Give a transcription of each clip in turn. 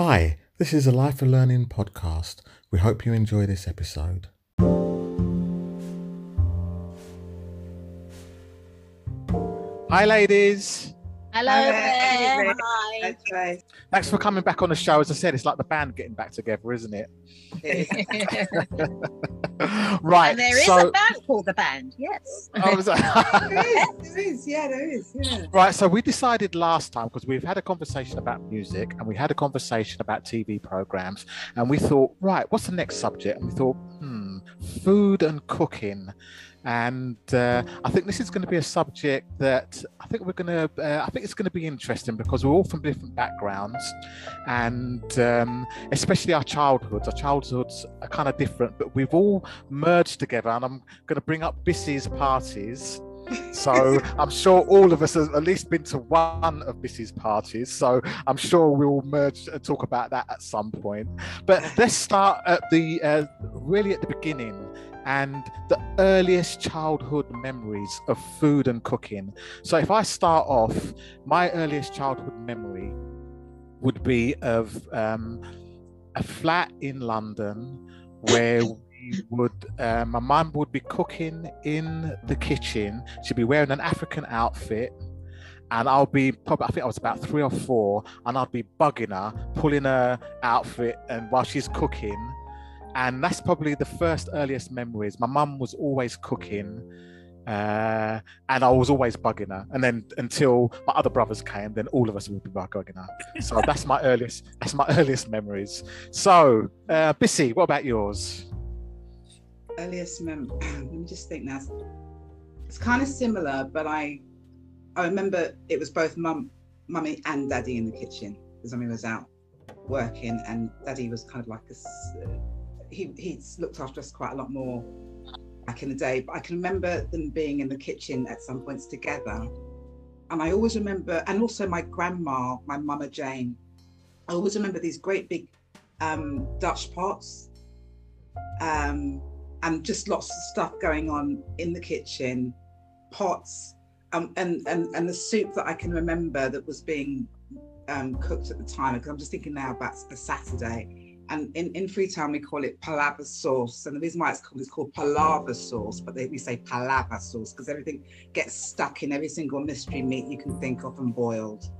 Hi, this is a Life of Learning podcast. We hope you enjoy this episode. Hi, ladies. Hello Hi, there. Rick. Hi. Right. Thanks for coming back on the show. As I said, it's like the band getting back together, isn't it? right. and there is so, a band called the band. Yes. I was- there is, there is, yeah, there is, yeah. Right, so we decided last time because we've had a conversation about music and we had a conversation about TV programs, and we thought, right, what's the next subject? And we thought, hmm, food and cooking. And uh, I think this is going to be a subject that I think we're going to, uh, I think it's going to be interesting because we're all from different backgrounds, and um, especially our childhoods. Our childhoods are kind of different, but we've all merged together. And I'm going to bring up Bissy's parties. So I'm sure all of us have at least been to one of Bissy's parties. So I'm sure we'll merge and talk about that at some point. But let's start at the uh, really at the beginning and the earliest childhood memories of food and cooking. So if I start off, my earliest childhood memory would be of um, a flat in London where we would uh, my mum would be cooking in the kitchen she'd be wearing an african outfit and i'll be probably i think i was about three or four and i'd be bugging her pulling her outfit and while she's cooking and that's probably the first earliest memories my mum was always cooking uh, and I was always bugging her, and then until my other brothers came, then all of us would be bugging her. So that's my earliest. That's my earliest memories. So, uh, Bissy, what about yours? Earliest mem let me just think now. It's kind of similar, but I I remember it was both mum mummy and daddy in the kitchen because mummy was out working and daddy was kind of like a s- he he's looked after us quite a lot more back in the day. But I can remember them being in the kitchen at some points together. And I always remember, and also my grandma, my mama Jane, I always remember these great big um, Dutch pots um, and just lots of stuff going on in the kitchen, pots, um, and, and, and the soup that I can remember that was being um, cooked at the time. Because I'm just thinking now about the Saturday. And in, in Freetown, we call it palaver sauce. And the reason why it's called it's called palaver sauce, but they, we say palaver sauce because everything gets stuck in every single mystery meat you can think of and boiled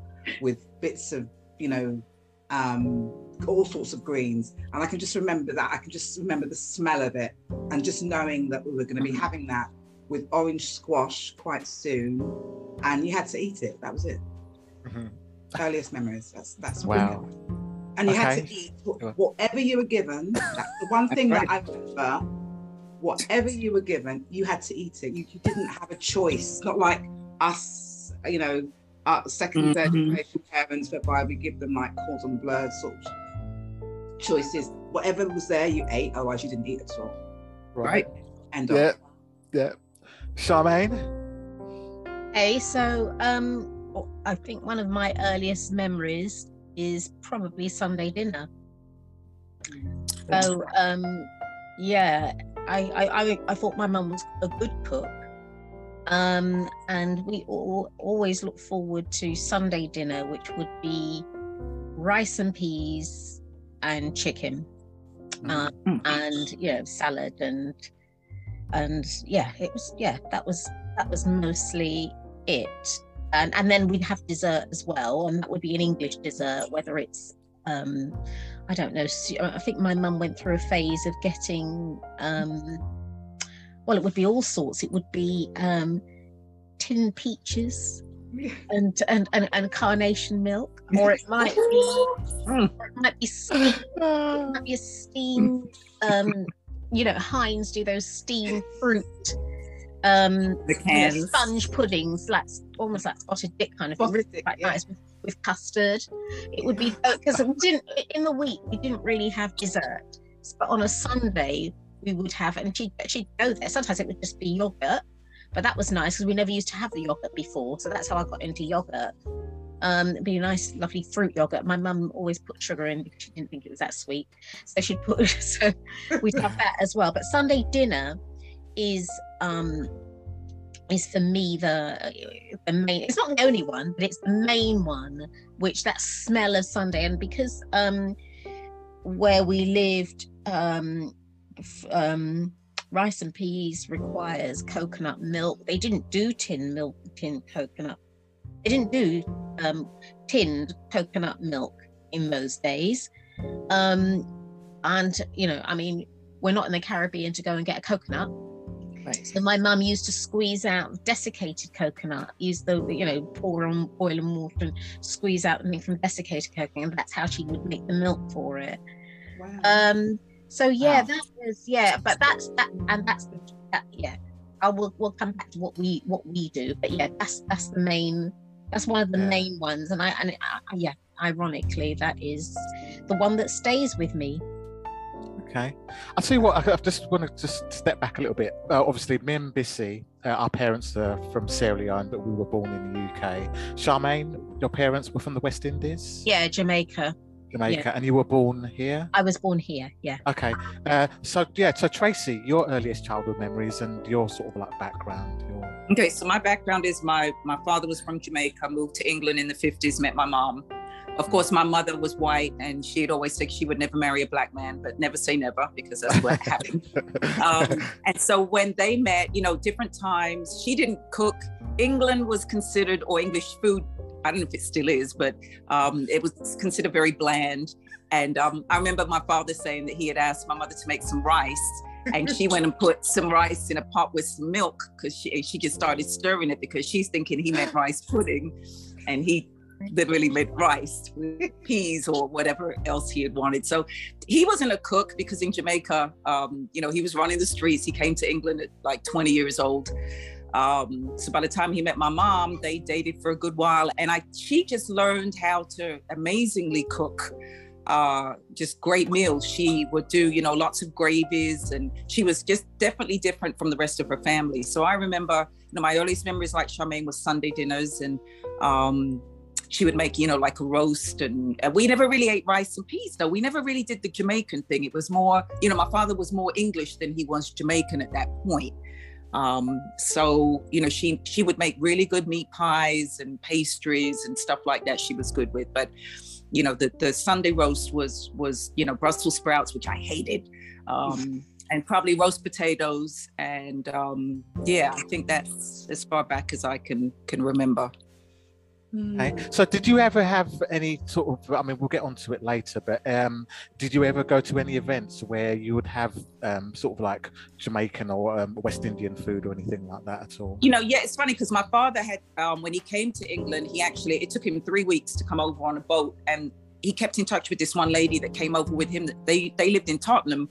with bits of, you know, um, all sorts of greens. And I can just remember that. I can just remember the smell of it and just knowing that we were going to be Mhm. having that with orange squash quite soon. And you had to eat it. That was it. Earliest memories. That's that's Wow. And you had to eat whatever you were given. That's the one thing that I remember. Whatever you were given, you had to eat it. You, you didn't have a choice. Not like us, you know, our second and third Mhm. generation parents, whereby we give them like cordon bleu sort of choices. Whatever was there, you ate. Otherwise, you didn't eat at all. Right? End Yeah. of. Yeah. Charmaine. Okay, so um, I think one of my earliest memories is probably Sunday dinner. So um, yeah, I I, I, I thought my mum was a good cook. Um, and we all, always look forward to Sunday dinner, which would be rice and peas and chicken, um, Mm. and you know salad and and yeah, it was yeah that was that was mostly it. And and then we'd have dessert as well, and that would be an English dessert, whether it's um, I don't know. I think my mum went through a phase of getting, um, well, it would be all sorts. It would be um, tin peaches and, and and and carnation milk, or it might be, it might be, steamed, it might be a steamed. Um, you know, Heinz do those steamed fruit. Um, The you know, cans. sponge puddings, like almost like spotted dick kind of thing, Spotted dick, quite yeah. nice with, with custard. It would be because we didn't in the week we didn't really have dessert, but on a Sunday we would have, and she'd she'd go there. Sometimes it would just be yogurt, but that was nice because we never used to have the yogurt before, so that's how I got into yogurt. Um, it'd be a nice, lovely fruit yogurt. My mum always put sugar in because she didn't think it was that sweet, so she'd put so we'd have that as well. But Sunday dinner is um is for me the the main it's not the only one but it's the main one which that smell of sunday. And because um where we lived um um rice and peas requires coconut milk. They didn't do tin milk tin coconut they didn't do um tinned coconut milk in those days. Um and you know i mean we're not in the caribbean to go and get a coconut Right. So my mum used to squeeze out desiccated coconut, use the you know pour on boiling water and squeeze out the thing from desiccated coconut, and that's how she would make the milk for it. Wow. Um. So yeah, wow. that was yeah, but that's that, and that's the that, yeah. I will we'll come back to what we what we do, but yeah, that's that's the main that's one of the yeah. main ones, and I and I, yeah, ironically, that is the one that stays with me Okay. I'll tell you what, I, just want to just step back a little bit. Uh, obviously, me and Bissy, uh, our parents are from Sierra Leone, but we were born in the UK. Charmaine, your parents were from the West Indies? Yeah, Jamaica. Jamaica, yeah. and you were born here? I was born here, yeah. Okay. Uh, so, yeah, so Tracy, your earliest childhood memories and your sort of like background. Your... Okay, so my background is my, my father was from Jamaica, moved to England in the 50s, met my mom of course, my mother was white, and she'd always say she would never marry a black man, but never say never because that's what happened. Um, and so when they met, you know, different times, she didn't cook. England was considered, or English food, I don't know if it still is, but um, it was considered very bland. And um, I remember my father saying that he had asked my mother to make some rice, and she went and put some rice in a pot with some milk because she she just started stirring it because she's thinking he meant rice pudding, and he literally made rice with peas or whatever else he had wanted. So he wasn't a cook because in Jamaica, um, you know, he was running the streets. He came to England at like 20 years old. Um, so by the time he met my mom, they dated for a good while, and I she just learned how to amazingly cook. Uh, just great meals. She would do, you know, lots of gravies, and she was just definitely different from the rest of her family. So I remember, you know, my earliest memories, like Charmaine, was Sunday dinners, and um, she would make, you know, like a roast. And we never really ate rice and peas, though. We never really did the Jamaican thing. It was more, you know, my father was more English than he was Jamaican at that point. Um, so, you know, she she would make really good meat pies and pastries and stuff like that. She was good with, but you know, the the Sunday roast was was you know Brussels sprouts, which I hated. Um, and probably roast potatoes and um, yeah i think that's as far back as i can can remember Okay. Hmm. So, did you ever have any sort of? I mean, we'll get onto it later, but um, did you ever go to any events where you would have um, sort of like Jamaican or um, West Indian food or anything like that at all? You know, yeah, it's funny because my father had, um, when he came to England, he actually it took him three weeks to come over on a boat, and he kept in touch with this one lady that came over with him. That they they lived in Tottenham,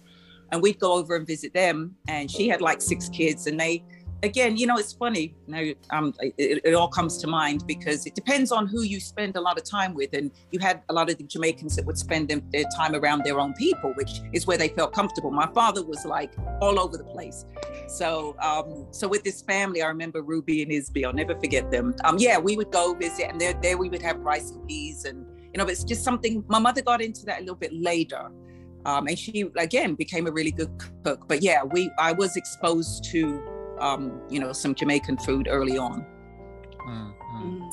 and we'd go over and visit them, and she had like six kids, and they again, you know, it's funny. Know, um, it, it, all comes to mind because it depends on who you spend a lot of time with. And you had a lot of the Jamaicans that would spend them, their time around their own people, which is where they felt comfortable. My father was like all over the place. So, um, so with this family, I remember Ruby and Isby. I'll never forget them. Um, yeah, we would go visit, and there, there we would have rice and peas, and you know, it's just something. My mother got into that a little bit later. Um, and she again became a really good cook. But yeah, we I was exposed to um, you know, some Jamaican food early on. Mm-hmm.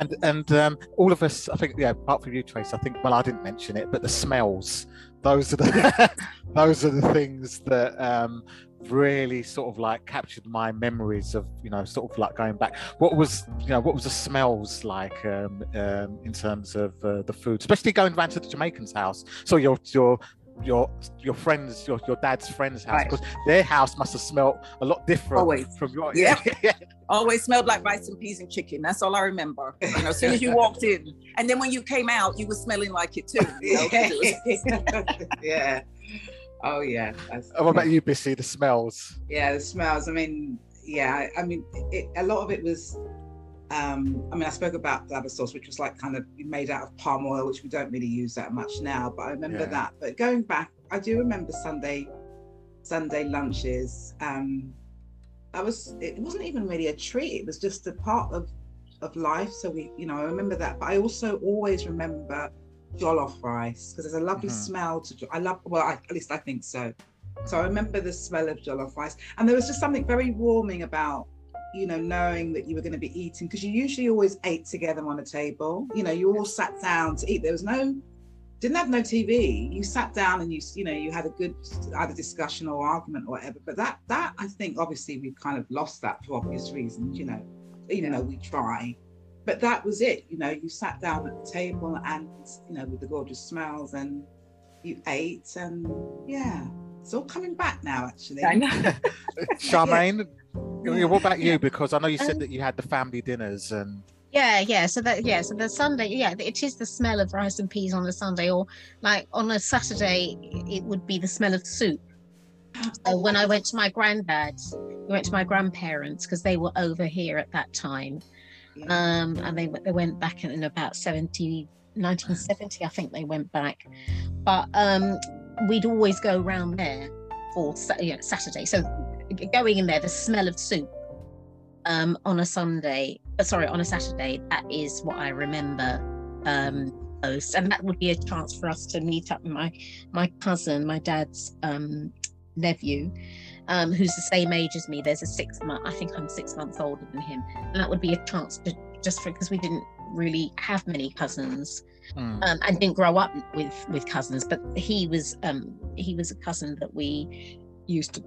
And and um, all of us, I think, yeah, apart from you, Trace, I think. Well, I didn't mention it, but the smells. Those are the those are the things that um, really sort of like captured my memories of you know sort of like going back. What was you know what was the smells like um, um, in terms of uh, the food, especially going round to the Jamaicans' house. So your your your your friends, your, your dad's friend's house, because right. their house must have smelled a lot different Always. from your yeah. Always smelled like rice and peas and chicken. That's all I remember. You know, as soon as you walked in, and then when you came out, you were smelling like it too. You know, yeah. Oh yeah. That's, what about you, Bissy? The smells. Yeah, the smells. I mean, yeah. I mean, it, a lot of it was um, I mean, I spoke about palaver sauce, which was like kind of made out of palm oil, which we don't really use that much now, but I remember yeah. that. But going back, I do remember Sunday, Sunday lunches. Um, I was, it wasn't even really a treat. It was just a part of, of life. So we, you know, I remember that. But I also always remember jollof rice because there's a lovely mm-hmm. smell to, I love, well, I, at least I think so. So I remember the smell of jollof rice. And there was just something very warming about you know, knowing that you were going to be eating because you usually always ate together on a table. You know, you all sat down to eat. There was no, didn't have no TV. You sat down and you, you know, you had a good either discussion or argument or whatever. But that, that I think, obviously, we've kind of lost that for obvious reasons. You know, even though we try. But that was it. You know, you sat down at the table and you know with the gorgeous smells and you ate and yeah, it's all coming back now. Actually, I know. Charmaine, Yeah. What about you? Because I know you said Um, that you had the family dinners and Yeah, yeah. So that yeah, so the Sunday, yeah, it is the smell of rice and peas on a Sunday, or like on a Saturday, it would be the smell of soup. So when I went to my granddad's, we went to my grandparents because they were over here at that time, um, and they they went back in about 70, 1970, I think they went back, but um, we'd always go round there for you know, Saturday. So g- going in there, the smell of soup um, on a Sunday, uh, sorry, on a Saturday, that is what I remember um, most, and that would be a chance for us to meet up with my my cousin, my dad's um, nephew, um, who's the same age as me. There's a six month, I think I'm six months older than him, and that would be a chance to just for because we didn't really have many cousins Hmm. um, and didn't grow up with with cousins but he was um he was a cousin that we used to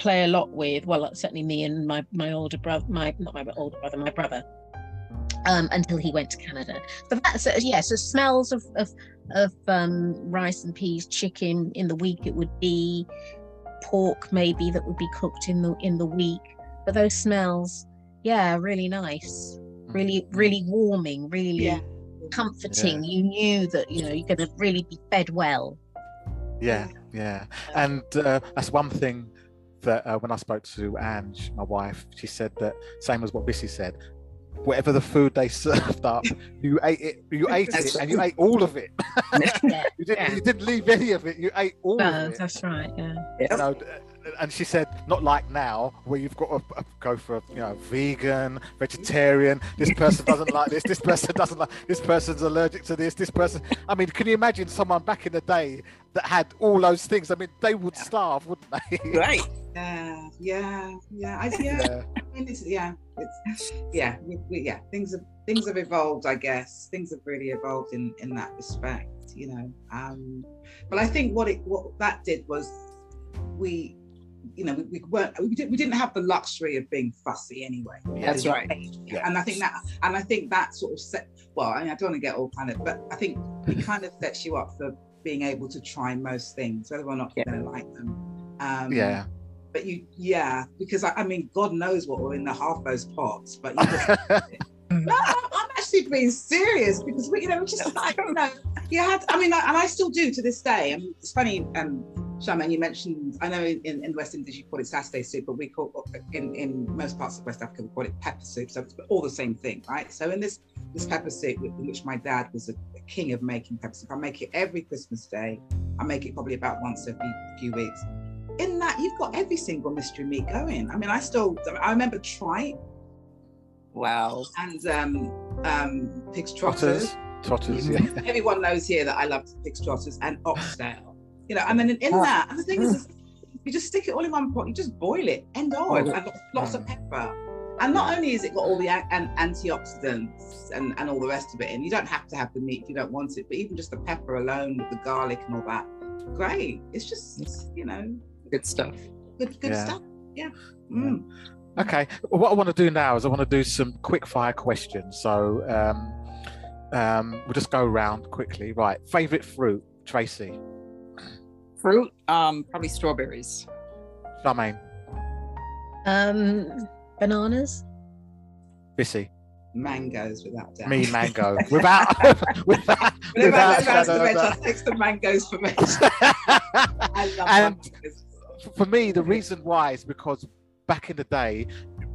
play a lot with well certainly me and my my older brother my not my older brother my brother um until he went to canada so that's uh, yeah so smells of of of um rice and peas chicken in the week it would be pork maybe that would be cooked in the in the week but those smells yeah really nice really really warming really yeah. comforting. You knew that you know you're going to really be fed well. Yeah, yeah, and uh, that's one thing that uh, when I spoke to Ange, my wife, she said that same as what Bissy said. Whatever the food they served up, you ate it. You ate That's it, and you ate all of it. You didn't. Yeah. You didn't leave any of it. You ate all no, of it. that's right. Yeah, You know, and she said not like now where you've got to uh, go for you know vegan vegetarian this person doesn't like this this person doesn't like this person's allergic to this this person i mean can you imagine someone back in the day that had all those things i mean they would starve wouldn't they Right. Yeah, yeah, yeah. I, yeah, yeah I mean, it's, yeah, it's, yeah, we, we, yeah. Things have things have evolved, I guess. Things have really evolved in in that respect, you know. Um, but I think what it what that did was we, you know, we, we weren't we, did, we didn't have the luxury of being fussy anyway. That's right. Yeah. And I think that and I think that sort of set. Well, I mean, I don't want to get all kind of, but I think it kind of sets you up for being able to try most things, whether or not you're Yeah. going to like them. Um, yeah but you yeah because I, I mean god knows what were in the half those pots but you just, no I'm, actually being serious because we you know we just like you know you had i mean I, and i still do to this day and it's funny um Charmaine, you mentioned i know in, in west indies you call it saturday soup but we call in in most parts of west africa we call it pepper soup so it's all the same thing right so in this this pepper soup in which my dad was a, a king of making pepper soup i make it every christmas day i make it probably about once every few weeks in that you've got every single mystery meat going. I mean, I still I remember tripe Wow. and um um pig's trotters trotters. trotters yeah Everyone knows here that I love pig's trotters and oxtail. You know, and then in, in that, and the thing is, you just stick it all in one pot. You just boil it, end of, Boil it. and lots of pepper. And not only is it got all the an- an- antioxidants and, and all the rest of it, and you don't have to have the meat if you don't want it, but even just the pepper alone with the garlic and all that, great. It's just you know Good stuff. good good Yeah. stuff. Yeah. Mm. Okay. Well, what I want to do now is I want to do some quick fire questions. So um, um, we'll just go around quickly. Right. Favorite fruit, Tracy. Fruit, um, probably strawberries. Charmaine, um, bananas. Bissy, Mangoes without doubt. me, mango. without, without, Whenever without go down shadow the of veg, a I take mangoes for me. I love And- mangoes. for me, the reason why is because back in the day,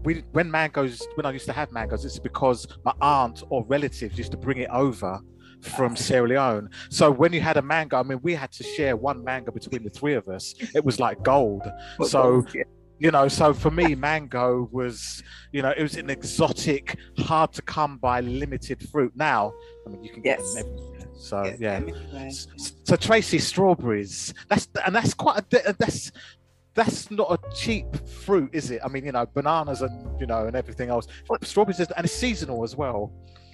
we when mangoes, when I used to have mangoes, it's because my aunt or relatives used to bring it over from Sierra Leone. So when you had a mango, I mean, we had to share one mango between the three of us. It was like gold. So you know, so for me, mango was, you know, it was an exotic, hard to come by, limited fruit. Now, I mean, you can get Yes. them everywhere. So yeah. anyway. S- So Tracy, strawberries. That's and that's quite a di- uh, that's that's not a cheap fruit, is it? I mean, you know, bananas and you know and everything else. Strawberries and it's seasonal as well.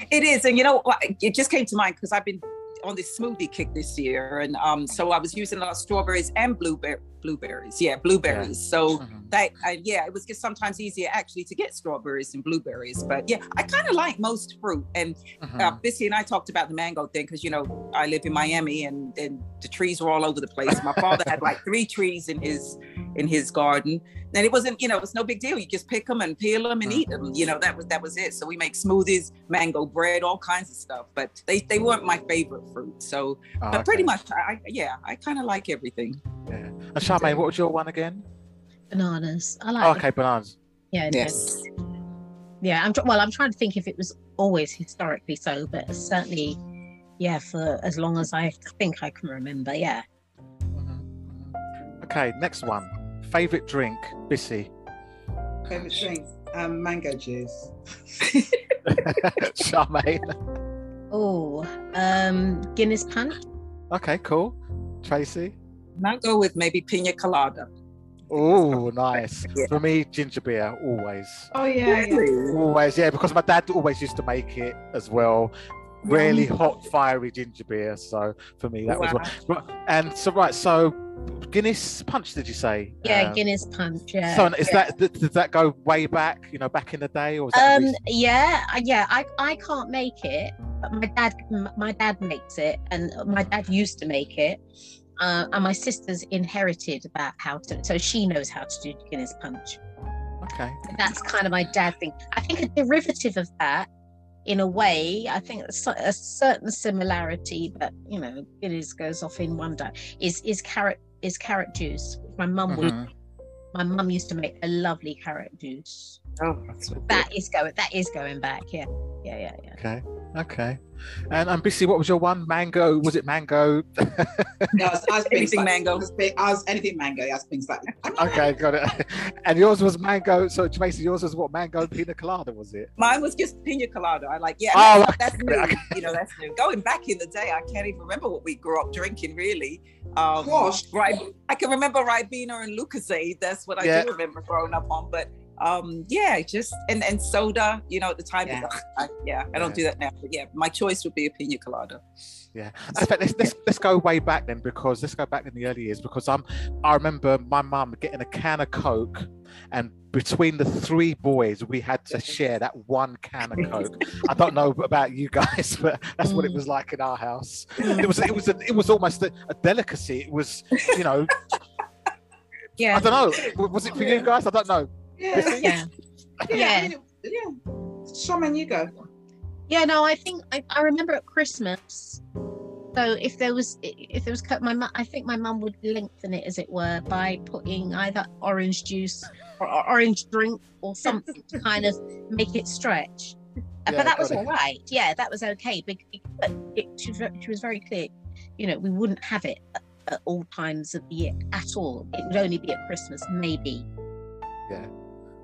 It is, and you know, it just came to mind because I've been on this smoothie kick this year, and um, so I was using a lot of strawberries and blueberry blueberries. Yeah, blueberries. So Mhm. that I, yeah, it was just sometimes easier actually to get strawberries and blueberries. But yeah, I kind of like most fruit. And Mhm. uh, Bissy and I talked about the mango thing because you know I live in Miami and and the trees were all over the place. My father had like three trees in his in his garden, and it wasn't you know it's no big deal. You just pick them and peel them and eat them. You know that was that was it. So we make smoothies, mango bread, all kinds of stuff. But they they weren't my favorite fruit. So Oh, but pretty much I, I yeah I kind of like everything. Yeah. And Charmaine, what was your one again? Bananas. I like. Oh, okay, bananas. Yeah. it is. Yeah. I'm tr- well. I'm trying to think if it was always historically so, but certainly, yeah, for as long as I think I can remember. Yeah. Mhm, mhm. Okay, next one. Favorite drink, Bissy. Favorite drink? Um, mango juice. Charmaine. Oh, um, Guinness Punch. Okay, cool. Tracy. And I'll go with maybe pina colada. Oh, nice. Yeah. For me, ginger beer, always. Oh yeah, yeah. Always, yeah, because my dad always used to make it as well. Really hot, fiery ginger beer. So for me, that was Wow. one. Right, And so, right, so Guinness Punch, did you say? Yeah, Um, Guinness Punch. Yeah. So is that th- did that go way back? You know, back in the day, or was that um yeah yeah i i can't make it but my dad my dad makes it and my dad used to make it uh, and my sister's inherited that how to so she knows how to do guinness punch. Okay? that's kind of my dad thing. I think a derivative of that in a way i think a, a certain similarity but you know guinness goes off in one day is is carrot is carrot juice. My mum would Mhm. my mum used to make a lovely carrot juice. Oh, that's so that is going that is going back yeah. Yeah yeah yeah. Okay, okay. And um, Bissy, what was your one? Mango? Was it mango? No, I was, I was Anything slightly- mango. I was, being- I was anything mango. I was being slightly. okay, got it. And yours was mango. So Tracy, yours was what? Mango pina colada, was it? Mine was just pina colada. I like, yeah, Oh, that's, okay, that's new. You know, that's new. Going back in the day, I can't even remember what we grew up drinking really. Um, Squash. right. I can remember Ribena and Lucozade. That's what I Yeah. do remember growing up on. But um, yeah, just and and soda. You know, at the time, Yeah. I, yeah, I don't do that now. But yeah, my choice would be a pina colada. Yeah. In fact, let's, let's let's go way back then because let's go back in the early years because I'm I remember my mum getting a can of Coke and between the three boys we had to share that one can of Coke. I don't know about you guys, but that's what it was like in our house. It was it was a, it was almost a, a delicacy. It was you know yeah I don't know. Was it for you guys? I don't know. Yeah, yeah yeah, Yeah. I mean, yeah. Charmaine, you go. Yeah, no, I think I, I remember at Christmas. So if there was if there was cut, my mu- I think my mum would lengthen it as it were by putting either orange juice or, or orange drink or something to kind of make it stretch. Yeah, but that was got all it. right. Yeah, that was okay. But, but it, she, was she was very clear. You know, we wouldn't have it at, at all times of the year at all. It would only be at Christmas, maybe.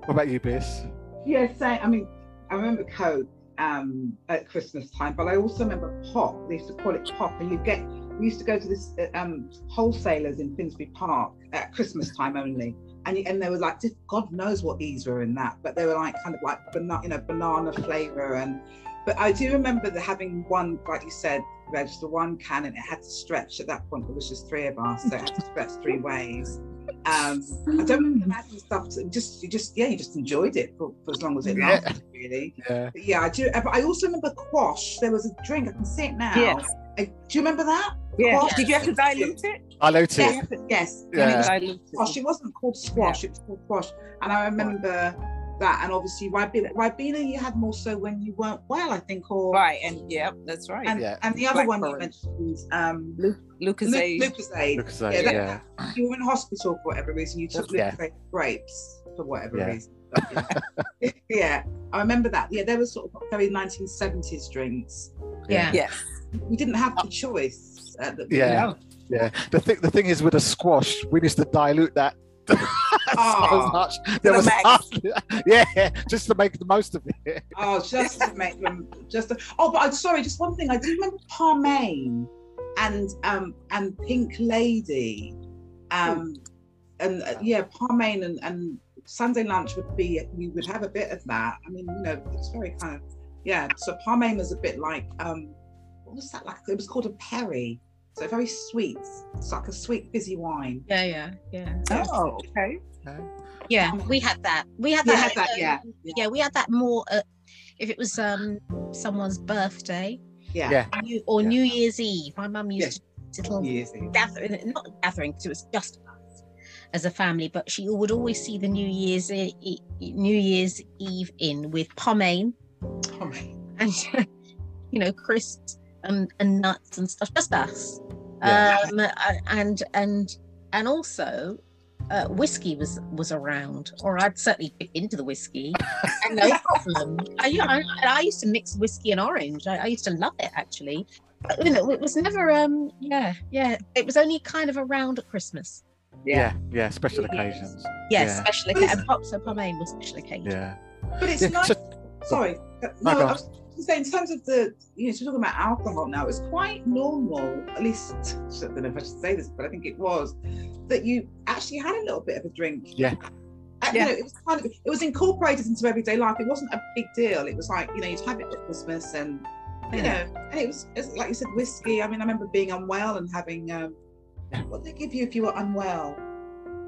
What about you, Biss? Yeah, same. I mean, I remember Coke um, at Christmas time, but I also remember pop. They used to call it pop, and you get. We used to go to this uh, um, wholesalers in Finsbury Park at Christmas time only, and and they were like, God knows what these were in that, but they were like kind of like banana, you know, banana flavor, and. But I do remember the having one, like you said, Reg, the one can, and it had to stretch. At that point, it was just three of us, so it had to stretch three ways. Um, I don't remember adding stuff. To, just, you just, yeah, you just enjoyed it for, for as long as it Yeah. lasted, really. Yeah. But yeah, I do. But I also remember quash. There was a drink. I can see it now. Yes. Uh, do you remember that? Yeah. Quash. Did you have to dilute it? I looked Yes. it. Yes. Yeah. And it was Dilute squash. it. It wasn't called squash. It was called quash. And I remember that. And obviously, Ribena. Ribena, you had more so when you weren't well, I think, or Right, and yeah, that's right. And, Yeah. and the other one you mentioned, um, Lucas Lu- Aid. Lucozade. Because, uh, Yeah, that- yeah. You were in hospital for whatever reason. You took Yeah. Lucozade grapes for whatever Yeah. reason. But, yeah. yeah, I remember that. Yeah, there was sort of very 1970s drinks. Yeah. Yes. We didn't have the choice. At the, Yeah. Yeah. The thing the thing is with a squash, we used to dilute that so Oh. much. There was max. yeah, just to make the most of it. Oh, just to make them just. To, oh, but I'm sorry. Just one thing. I do remember Pomagne and um and Pink Lady. Um, and uh, yeah, Pomagne and, and Sunday lunch would be we would have a bit of that. I mean, you know, it's very kind of yeah. So Pomagne was a bit like um, what was that like? It was called a perry. So very sweet. It's like a sweet fizzy wine. Yeah, yeah, yeah. Oh, okay. Okay. Yeah, we had that. We had We that. had that, um, yeah, yeah. we had that more. Uh, if it was um someone's birthday, Yeah. Yeah. New, or Yeah. New Year's Eve, my mum used to little Years. gathering, not gathering because it was just us as a family, but she would always see the New Year's E- E- New Year's Eve in with Pomagne Pomagne. and you know crisps and, and nuts and stuff, just us. Yeah. Um, and and and also. Uh, whiskey was was around, or I'd certainly dip into the whiskey. and no problem. I, I, I used to mix whiskey and orange. I, I used to love it actually. But, you know, it was never. Um, yeah, yeah. It was only kind of around at Christmas. Yeah, yeah, special Yes. occasions. Yeah, Yeah. special But occasion. And pops and Pomagne was special occasion. Yeah. But it's Yeah, nice. so- Sorry. uh, No, No, go I in terms of the, you know, so we're talking about alcohol now, it's quite normal, at least, I don't know if I should say this, but I think it was, that you actually had a little bit of a drink. Yeah. And, you know, it was kind of, it was incorporated into everyday life. It wasn't a big deal. It was like, you know, you'd have it at Christmas and, you Yeah. know, and it was, it's like you said, whiskey. I mean, I remember being unwell and having, um, Yeah. what did they give you if you were unwell?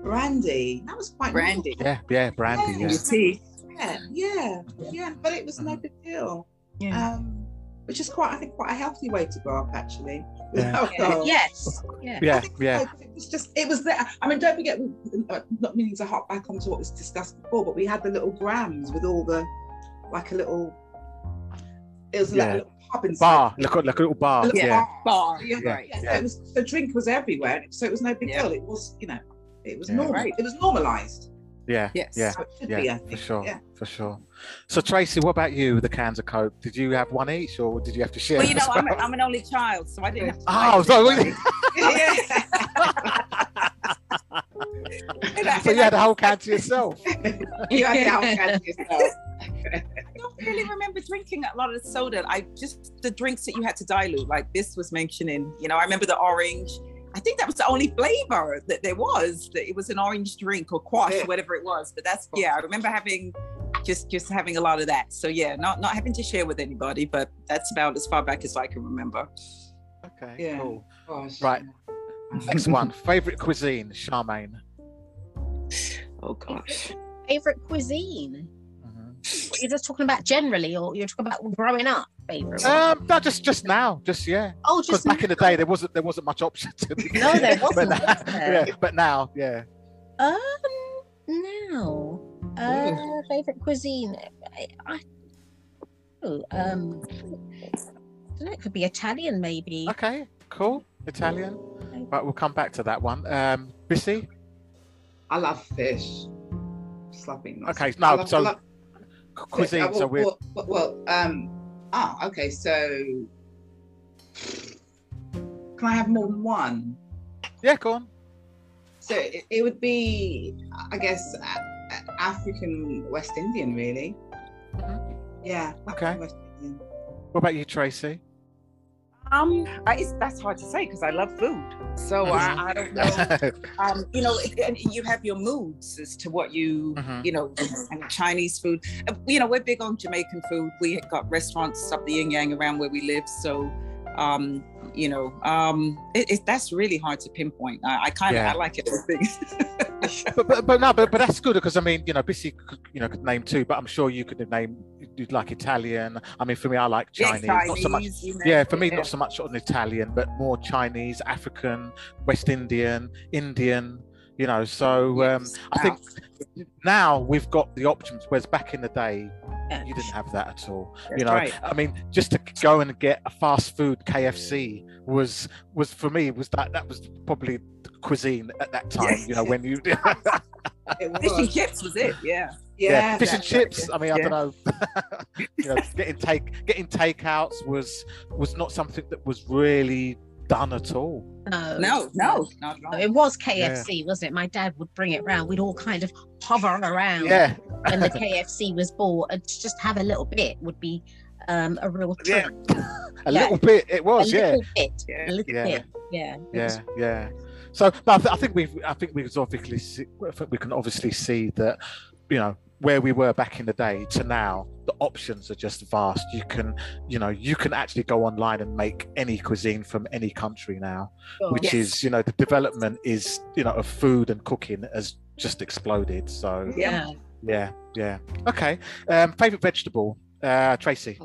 Brandy. That was quite normal. Brandy. Yeah, yeah, brandy. Yeah. Yeah. Yeah, yeah, yeah, but it was no big deal. Yeah. Um, which is quite, I think, quite a healthy way to grow up, actually. with Yeah. Yes. Yeah. Yeah, yeah. so, 'cause It was just, it was there. I mean, don't forget, uh, not meaning to hop back onto what was discussed before, but we had the little grams with all the, like a little, it was like Yeah. a little pub inside. Bar. Look at look at little bar. Little Yeah. bar. Bar. Yeah, Right. yeah, Yeah. So it was the drink was everywhere, so it was no big Yeah. deal. It was, you know, it was Yeah. normal. Right. It was normalized. Yeah. Yes. Yeah. So Yeah, be, for sure. Yeah. For sure. So Tracy, what about you? The cans of Coke. Did you have one each, or did you have to share? Well, you know, as I'm, well? I'm an only child, so I didn't. Oh, fight so with we- anybody. so you had a whole can to yourself. you had a whole can to yourself. I don't really remember drinking a lot of soda. I just the drinks that you had to dilute, like this was mentioning. You know, I remember the orange. I think that was the only flavor that there was. That it was an orange drink or quash, Yeah. whatever it was. But that's yeah. I remember having just just having a lot of that. So yeah, not not having to share with anybody, but that's about as far back as I can remember. Okay. Yeah. Cool. Gosh. Right. Next one. Favorite cuisine, Charmaine. Oh gosh. Favorite cuisine? Mhm. You're just talking about generally, or you're talking about growing up. Favorite? Um, no, just just now, just yeah. oh, Because just back in the day, there wasn't there wasn't much option to. No, there but wasn't, now, was there? yeah, but now, yeah. Um, no. Uh, favorite cuisine. I, I oh, um, I know. It could be Italian, maybe. Okay, cool. Italian. Right, we'll come back to that one. Um, Bissy. I love fish. Slapping. Okay, I no, love- so love cuisine. fish. So we're well, well, well, um, ah, okay. So, can I have more than one? yeah, go on. So it, it would be, I guess, a- African West Indian, really. Mhm. Yeah. Okay. African West Indian. What about you, Tracy? Um, I, it's, that's hard to say because I love food. So I, I don't know. um, you know, and you have your moods as to what you, Mhm. you know, and Chinese food. Uh, You know, we're big on Jamaican food. We got restaurants up the yin yang around where we live. So, um, you know, um, it, it, that's really hard to pinpoint. I, I kind of Yeah. I like everything. but, but but no, but but that's good because I mean, you know, Bissy, you know, could name two, but I'm sure you could name you'd like Italian. I mean, for me, I like Yeah, Chinese, not so much. Chinese, you know, Yeah, for me, yeah. not so much on Italian, but more Chinese, African, West Indian, Indian. You know, so um, Yes. I think now we've got the options, whereas back in the day, you didn't have that at all. That's you know, right. I mean, just to go and get a fast food KFC was was for me was that that was probably the cuisine at that time. Yes. You know, when you It Fish and chips was it? Yeah. Yeah, Yeah. fish and that's right, chips. I mean, I Yeah. don't know. you know, getting take getting takeouts was was not something that was really done at all. No. No, no, not at all. It was KFC, wasn't it? My dad would bring it round. We'd all kind of hover around Yeah, when the KFC was bought and just have a little bit would be um, a real Yeah. treat. A Yeah. little bit. It A was, yeah. little bit, Yeah. a little Yeah. bit, yeah. yeah, was- yeah. So, no, I, th- I think we've, I think we can obviously, see, I think we can obviously see that, you know, where we were back in the day to now, the options are just vast. You can, you know, you can actually go online and make any cuisine from any country now, sure. which Yes. is, you know, the development is, you know, of food and cooking has just exploded. So, yeah. yeah, yeah. Okay. Um, favorite vegetable, uh, Tracy.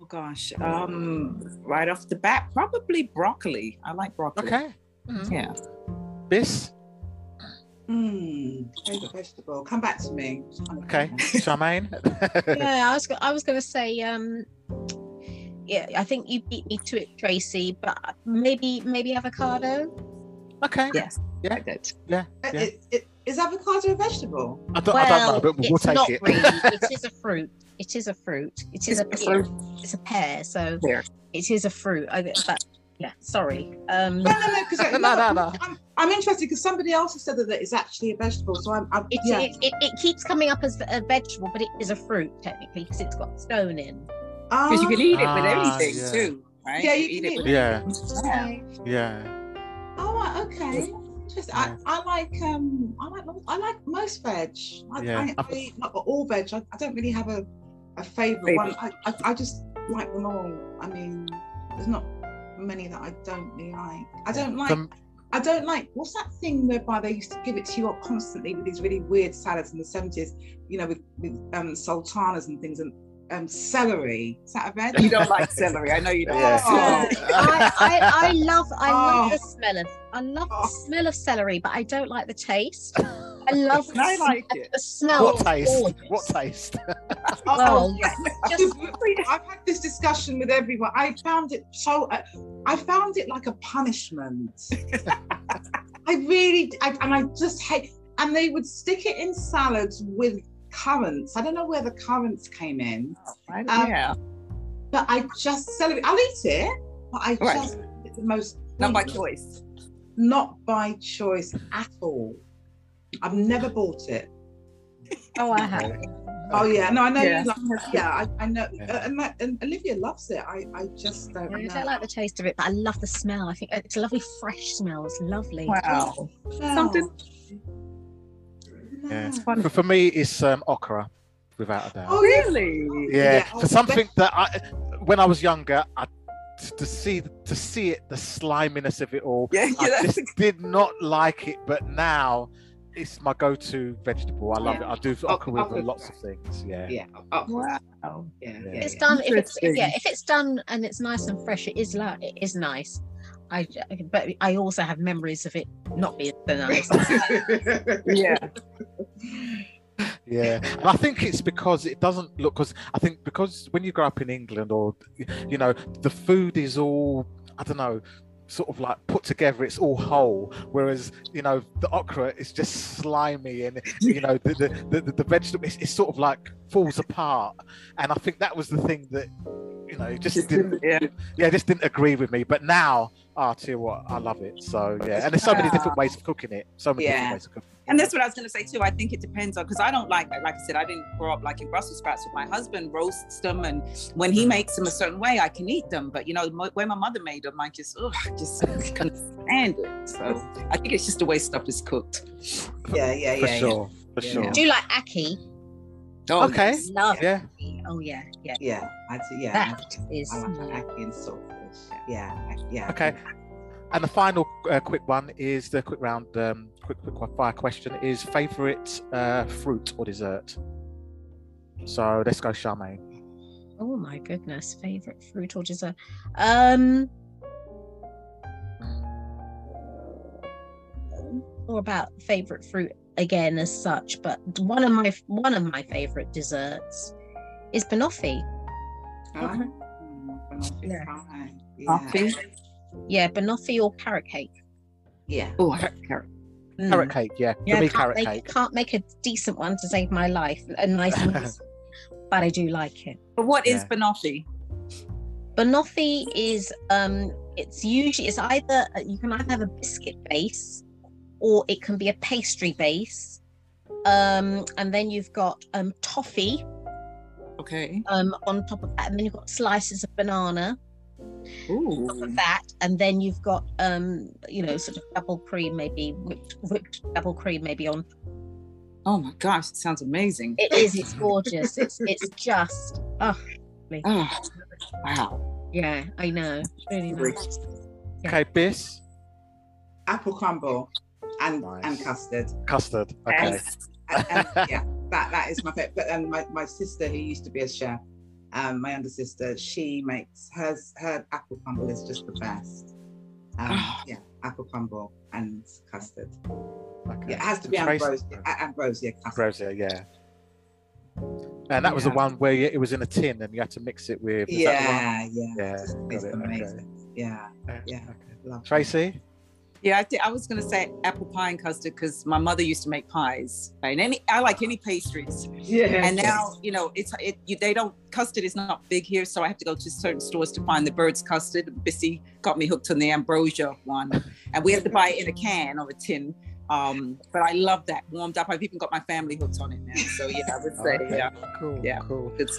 Oh gosh. Um, right off the bat, probably broccoli. I like broccoli. Okay. Mhm. Yeah. Bis. Favorite vegetable. Come back to me. Okay. Charmaine. yeah, I was I was going to say, um, yeah, I think you beat me to it, Tracy. But maybe maybe avocado. okay. Yes. Yeah. I did. Yeah. Uh, It, it, is avocado a vegetable? I don't, I don't know, but we'll it's take not it. really. It is a fruit. It is a fruit. It is a, It's a fruit. It's a pear. So Pear. it is a fruit. I, but yeah, sorry. Um, No, no, no. Because No, no, no. I'm, I'm interested because somebody else has said that it's actually a vegetable. So I'm, I'm it, yeah. it, it, it keeps coming up as a vegetable, but it is a fruit technically because it's got stone in. Because you can eat it with Ah, anything yeah. too, right? Yeah, you can eat eat it with Yeah, yeah. Okay. yeah. Oh, right, okay. Interesting. I, I like um I like I like most veg. I, Yeah. I, I eat not all veg. I, I don't really have a, a favorite, one. I, I, I just like them all. I mean, there's not many that I don't really like. I don't like The- I don't like what's that thing whereby they used to give it to you up constantly with these really weird salads in the 70s, you know, with, with um sultanas and things and um celery. Is that a veg? You don't like celery. I know you don't. Yeah. Oh. I, I, I love I love Oh. the smell of I love Oh. the smell of celery, but I don't like the taste. I love the, I like it. the smell. what is taste? gorgeous. What taste? Well, yeah, just I've had this discussion with everyone. I found it so. Uh, I found it like a punishment. I really, I, and I just hate. And they would stick it in salads with currants. I don't know where the currants came in, Right? Um, yeah. but I just celebrate. I'll eat it, but I Right. just it's the most Not by choice. Not by choice at all. I've never bought it. oh, I have. Oh yeah, no, I know Yeah. you love it. Yeah, I, I know, Yeah. uh, and, that, and Olivia loves it. I, I just don't. I know. don't like the taste of it, but I love the smell. I think it's a lovely fresh smell. It's lovely. Wow. No. Something- No. Yeah. funny. For, for me, it's um, okra, without a doubt. Oh. Really? yeah, yeah, for something that I, when I was younger, I to see to see it, the sliminess of it all, Yeah, I yeah. just did not like it. But now, it's my go-to vegetable. I love Yeah. it. I do Oh, okra with okra. lots of things. Yeah. Yeah. Oh, oh Wow. yeah. Yeah. yeah, If it's done. If it's Interesting. yeah, if it's done and it's nice and fresh, it is like it is nice. I but I also have memories of it not being so nice. Yeah. Yeah, and I think it's because it doesn't look. Because I think because when you grow up in England, or you know, the food is all I don't know, sort of like put together. It's all whole. Whereas you know, the okra is just slimy, and you know, the the, the, the vegetable it's, it's sort of like falls apart. And I think that was the thing that you know just Just didn't. didn't- yeah. Yeah, just didn't agree with me. But now, ah, tell you what, I love it. So yeah, and there's so many different ways of cooking it. So many Yeah. different ways of cooking. It. And that's what I was going to say too. I think it depends on because I don't like, like I said, I didn't grow up like in Brussels sprouts. With my husband roasts them, and when he makes them a certain way, I can eat them. But you know, mo- when my mother made them, I just, ugh, I just can't stand it. So I think it's just the way stuff is cooked. yeah, yeah, yeah. For yeah, sure, for sure. Do you like ackee? Oh, Okay. yes. Love Yeah. ackee. Oh yeah, yeah. yeah. Yeah, I do, yeah. That is. I like ackee and saltfish. Yeah, yeah. Okay. And the final uh, quick one is the quick round, um, quick quick fire question is favorite uh, fruit or dessert. So let's go, Charmaine. Oh my goodness, favorite fruit or dessert? Um, or about favorite fruit again as such, but one of my one of my favorite desserts is banoffee. Oh, Yeah. fine. Yeah. Coffee. Yeah, banoffee or carrot cake. Yeah. Oh, I carrot. Mm. Carrot cake, yeah. Yeah, For me, carrot make, cake. can't make a decent one to save my life, a nice one, but I do like it. But what is Yeah. banoffee? Banoffee is um it's usually it's either you can either have a biscuit base or it can be a pastry base. Um and then you've got um toffee Okay. um, on top of that, and then you've got slices of banana on top Ooh. of that, and then you've got um, you know, sort of double cream, maybe whipped, whipped double cream, maybe on. Oh my gosh, it sounds amazing. It is. It's gorgeous. it's it's just. Oh, Oh, wow. yeah. I know. It's really Great. nice. Okay, Biss, Apple crumble and Nice. and custard. custard. Okay. Yes. And, and yeah, that that is my favorite. But um, my my sister who used to be a chef, um, my younger sister, she makes hers her apple crumble is just the best. Um, Ah. yeah, apple crumble and custard. okay. Yeah, it has to be ambrosia. Ambrosia custard. Ambrosia, yeah. And that was the one where it was in a tin and you had to mix it with. is that the one? Yeah, yeah, Yeah, It's, it, okay. amazing. Yeah, Yeah. yeah. okay. Tracy? Yeah, I, thi- I was gonna say apple pie and custard because my mother used to make pies. And any, I like any pastries. Yeah, And now, you know, it's it. You, they don't custard is not big here, so I have to go to certain stores to find the bird's custard. Bissy got me hooked on the ambrosia one, and we have to buy it in a can or a tin. Um, but I love that warmed up. I've even got my family hooked on it now. So yeah, I would say Okay. yeah, Cool. Yeah. Cool. it's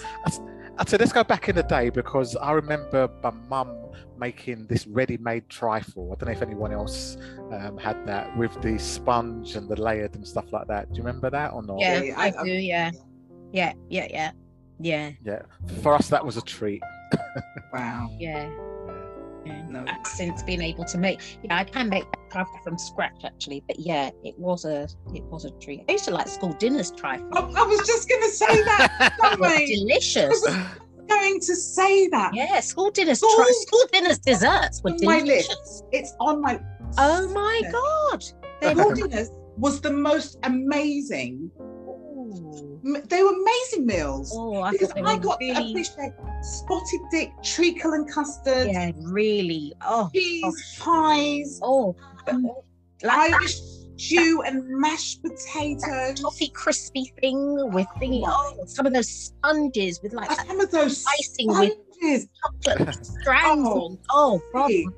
I'd say let's go back in the day because I remember my mum making this ready-made trifle. I don't know if anyone else um, had that with the sponge and the layered and stuff like that. Do you remember that or not? Yeah, yeah, I, I- do. Yeah, yeah, yeah, yeah, yeah, Yeah. For us, that was a treat. wow. yeah. No. Since been able to make. Yeah, I can make trifle from scratch actually, but yeah, it was a it was a treat. I used to like school dinners trifle. I, oh, I was just gonna say that. It was Sorry, delicious. Going to say that. Yeah, school dinners. School- Tri- school dinners desserts were On my delicious. list. It's on my. Oh my god! School dinners was the most amazing. Ooh. They were amazing meals. Oh, I because I got really, appreciate spotted dick, treacle and custard, yeah, really. Oh, cheese, pies, oh, um, like Irish stew and mashed potato. toffee crispy thing with thingy. Oh, some of those sponges with like Some of those icing with chocolate strands. Oh. Oh,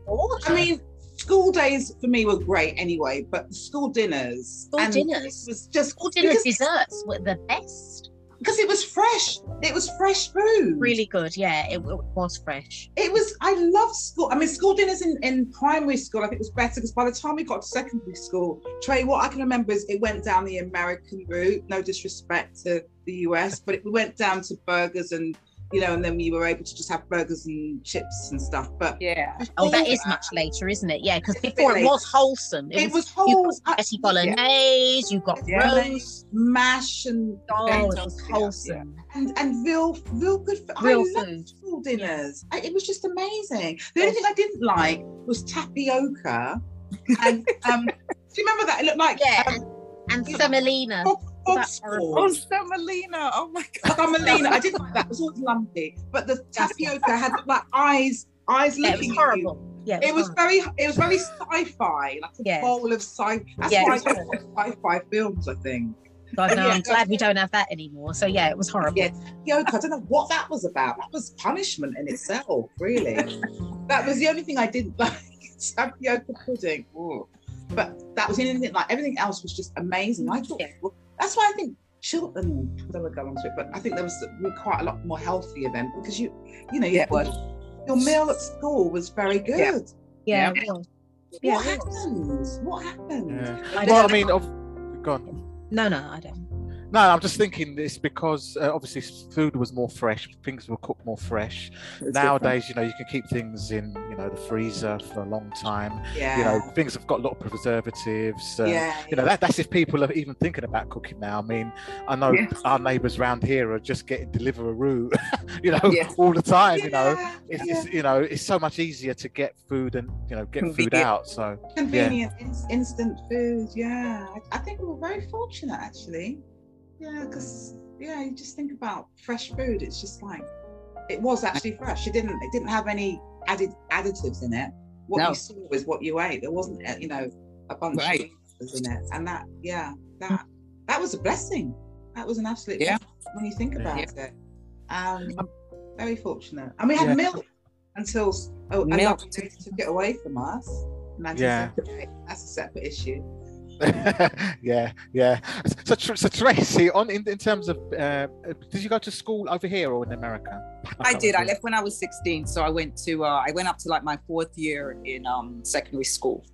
gorgeous. I mean, school days for me were great anyway, but school dinners. School and dinners. was just school dinner because, desserts were the best. because it was fresh. It was fresh food. Really good. Yeah, it, it was fresh. It was. I love school. I mean, school dinners in, in primary school. I think was better because by the time we got to secondary school, Trey, what I can remember is it went down the American route. No disrespect to the US, but it went down to burgers and you know, and then we were able to just have burgers and chips and stuff. But yeah. Oh, that is that- much later, isn't it? Yeah, because It's a bit before it was wholesome. it was you whole got spaghetti bolognese, you got Yeah. roast. mash and Oh, it was potatoes, yeah, wholesome. and and real real good food. Real I loved food. school dinners. I, it was just amazing. The only thing I didn't like was tapioca. And um, do you remember that? It looked like Yeah, um, and, and semolina. frog, frog That's horrible. Oh, spores. semolina. Oh my god. Semolina. I didn't like that. It was always lumpy. But the tapioca had like eyes, eyes Yeah, it looking was at you. horrible. Yeah, It was horrible. very, it was very sci-fi, like a Yeah. bowl of sci. That's Yeah, why I it go was for sci-fi films. I think. God, no, yeah, I'm glad we don't have that anymore. So yeah, it was horrible. Yeah, tapioca. I don't know what that was about. That was punishment in itself, really. that was the only thing I didn't like. Tapioca pudding. Ooh. But that was the only thing. Like everything else was just amazing. I thought Yeah. Well, that's why I think children. Um, I don't want to go on to it, but I think there was quite a lot more healthier then because you, you know, Yeah, you, your meal at school was very good. Yeah. Yeah, Yeah. it. Yeah, what it happened? What happened? Yeah. I Well, I mean, of, go on. No, no, I don't. No, I'm just thinking this because uh, obviously food was more fresh, things were cooked more fresh. It's Nowadays, you know, you can keep things in, you know, the freezer for a long time. yeah, You know, things have got a lot of preservatives. Um, yeah, You know, that, that's if people are even thinking about cooking now. I mean, I know Yeah. our neighbours round here are just getting Deliveroo, you know, Yeah. all the time. Yeah. You know, it's, yeah. it's you know, it's so much easier to get food and you know get food out. So convenient ins- instant food yeah I, I think we're very fortunate actually yeah because yeah you just think about fresh food it's just like it was actually fresh it didn't it didn't have any added additives in it what No. you saw was what you ate there wasn't uh, you know a bunch Right. of flavors in it and that yeah that that was a blessing that was an absolute Yeah. blessing when you think about Yeah. it um very fortunate and we had Yeah. milk until oh Milk. milk took it away from us Yeah. that's a separate issue yeah, yeah. So, so Tracy, on in, in terms of, uh, did you go to school over here or in America? I did. I left when I was 16, so I went to uh, I went up to like my fourth year in um, secondary school.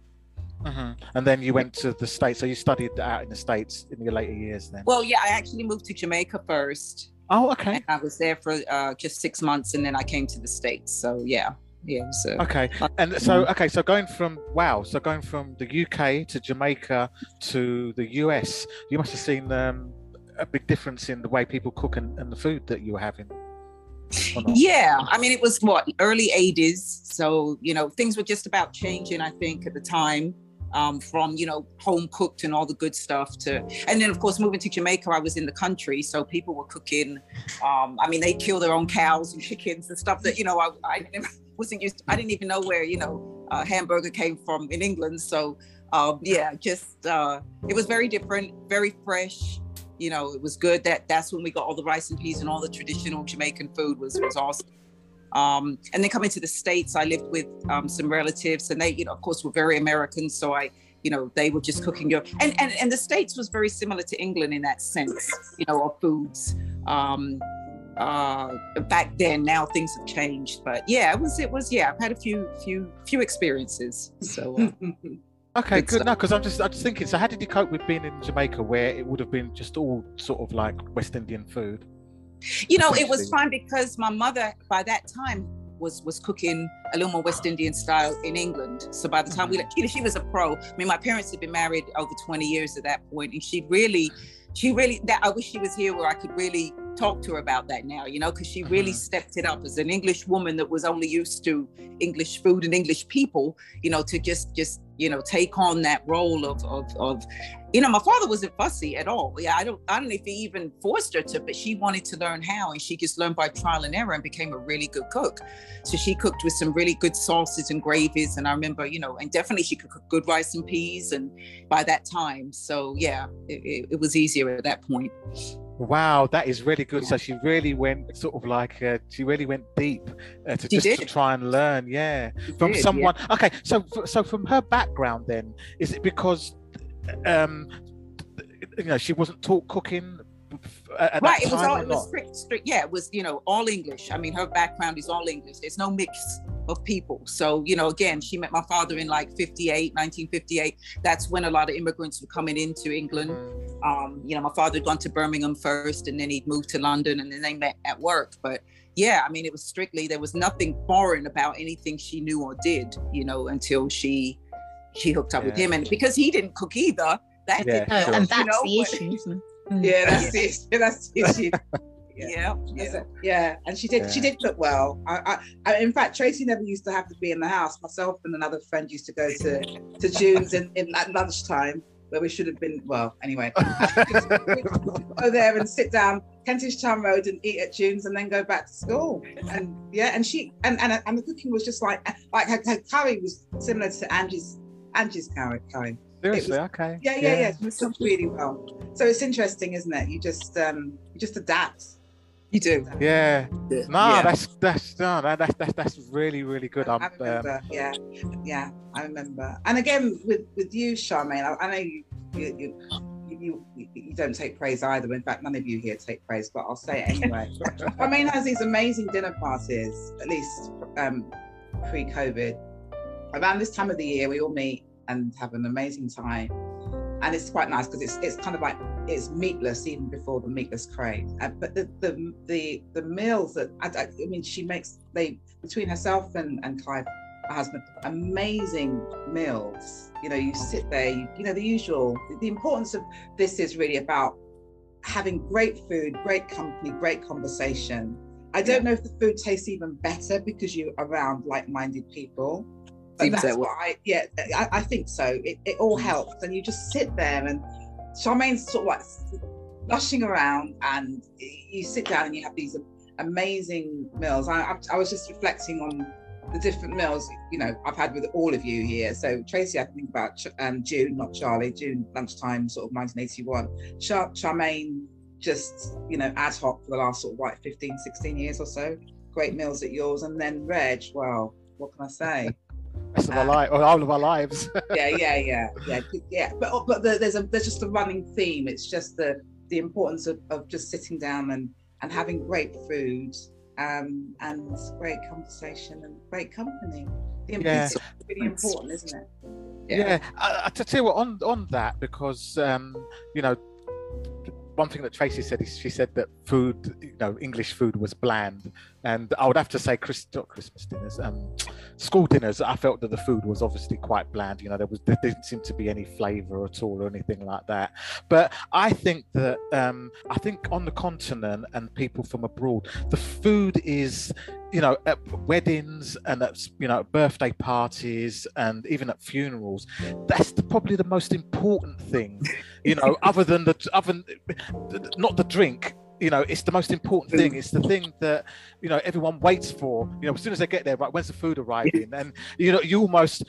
Mm-hmm. And then you went to the states. So you studied out in the states in your later years. Then. Well, yeah, I actually moved to Jamaica first. Oh, okay. I was there for uh, just six months, and then I came to the states. So yeah, yeah. So okay, and so okay, so going from wow, so going from the UK to Jamaica to the US, you must have seen um, a big difference in the way people cook and, and the food that you were having. Yeah, I mean, it was what early '80s, so you know things were just about changing. I think at the time um, from you know home cooked and all the good stuff to and then of course moving to jamaica i was in the country so people were cooking um, i mean they kill their own cows and chickens and stuff that you know i, I wasn't used to, i didn't even know where you know a hamburger came from in england so um, yeah just uh, it was very different very fresh you know it was good that that's when we got all the rice and peas and all the traditional jamaican food was was awesome um, and then coming to the States, I lived with um, some relatives and they, you know, of course, were very American. So I, you know, they were just cooking your, and, and, and the States was very similar to England in that sense, you know, of foods. Um, uh, back then, now things have changed, but yeah, it was, it was, yeah, I've had a few, few, few experiences. So, uh, Okay, good. good. No, because I'm just I'm just thinking. So, how did you cope with being in Jamaica, where it would have been just all sort of like West Indian food? You know, it was fun because my mother by that time was was cooking a little more West Indian style in England. So by the time we, mm-hmm. she was a pro. I mean, my parents had been married over 20 years at that point, and she really, she really. That I wish she was here where I could really talk to her about that now. You know, because she really mm-hmm. stepped it up as an English woman that was only used to English food and English people. You know, to just just you know take on that role of of, of you know, my father wasn't fussy at all. Yeah, I don't, I don't know if he even forced her to, but she wanted to learn how, and she just learned by trial and error and became a really good cook. So she cooked with some really good sauces and gravies, and I remember, you know, and definitely she could cook good rice and peas, and by that time, so yeah, it, it, it was easier at that point. Wow, that is really good. So she really went sort of like uh, she really went deep uh, to she just to try and learn. Yeah, she from did, someone. Yeah. Okay, so so from her background, then is it because um, you know, she wasn't taught cooking. Right, it was all it was strict, strict. Yeah, it was you know all English. I mean, her background is all English. There's no mix of people. So, you know, again, she met my father in like 58, 1958. That's when a lot of immigrants were coming into England. Um, you know, my father had gone to Birmingham first and then he'd moved to London and then they met at work. But yeah, I mean, it was strictly, there was nothing foreign about anything she knew or did, you know, until she she hooked up yeah. with him, and because he didn't cook either, that yeah, didn't help, and that's you know, the issue. Mm. Yeah, that's the issue. That's the issue. Yeah. Yeah. yeah, and she did. Yeah. She did cook well. I, I, I, in fact, Tracy never used to have to be in the house. Myself and another friend used to go to to June's in, in at lunchtime, where we should have been. Well, anyway, go there and sit down Kentish Town Road and eat at June's, and then go back to school. And yeah, and she and and, and the cooking was just like like her, her curry was similar to Angie's Angie's curry. curry. Seriously, was, okay. Yeah, yeah, yeah. It cooked really well. So it's interesting, isn't it? You just um you just adapt. You do. Yeah. yeah. No, yeah. that's that's no, that, that's that's that's really really good. I, I remember. Um, yeah, yeah, I remember. And again, with with you, Charmaine, I, I know you you, you you, you don't take praise either. In fact, none of you here take praise, but I'll say it anyway. Charmaine has these amazing dinner parties, at least um, pre-COVID. Around this time of the year, we all meet and have an amazing time. And it's quite nice because it's it's kind of like it's meatless even before the meatless crave. Uh, but the the the the meals that I, I, mean, she makes they between herself and and Clive, her husband, amazing meals. You know, you sit there, you, you know, the usual. The, the importance of this is really about having great food, great company, great conversation. I don't know if the food tastes even better because you're around like-minded people that's I yeah I, I think so. It, it all mm. helps, and you just sit there and Charmaine's sort of like lushing around, and you sit down and you have these amazing meals. I, I, I was just reflecting on the different meals you know I've had with all of you here. So Tracy, I think about um, June, not Charlie. June lunchtime, sort of 1981. Char- Charmaine, just you know ad hoc for the last sort of like 15, 16 years or so. Great meals at yours, and then Reg. Well, what can I say? Rest of our life or all of our lives. yeah, yeah, yeah, yeah, yeah. But but the, there's a there's just a running theme. It's just the the importance of, of just sitting down and and having great food um, and great conversation and great company. The Yeah. it's really important, isn't it? Yeah, I, I to tell you what on on that because um, you know one thing that Tracy said is she said that food, you know, English food was bland, and I would have to say Christmas dinners, um, school dinners. I felt that the food was obviously quite bland. You know, there was there didn't seem to be any flavour at all or anything like that. But I think that um, I think on the continent and people from abroad, the food is you know at weddings and at you know birthday parties and even at funerals that's the, probably the most important thing you know other than the other not the drink you know it's the most important thing. It's the thing that you know everyone waits for. You know as soon as they get there right when's the food arriving? And you know you almost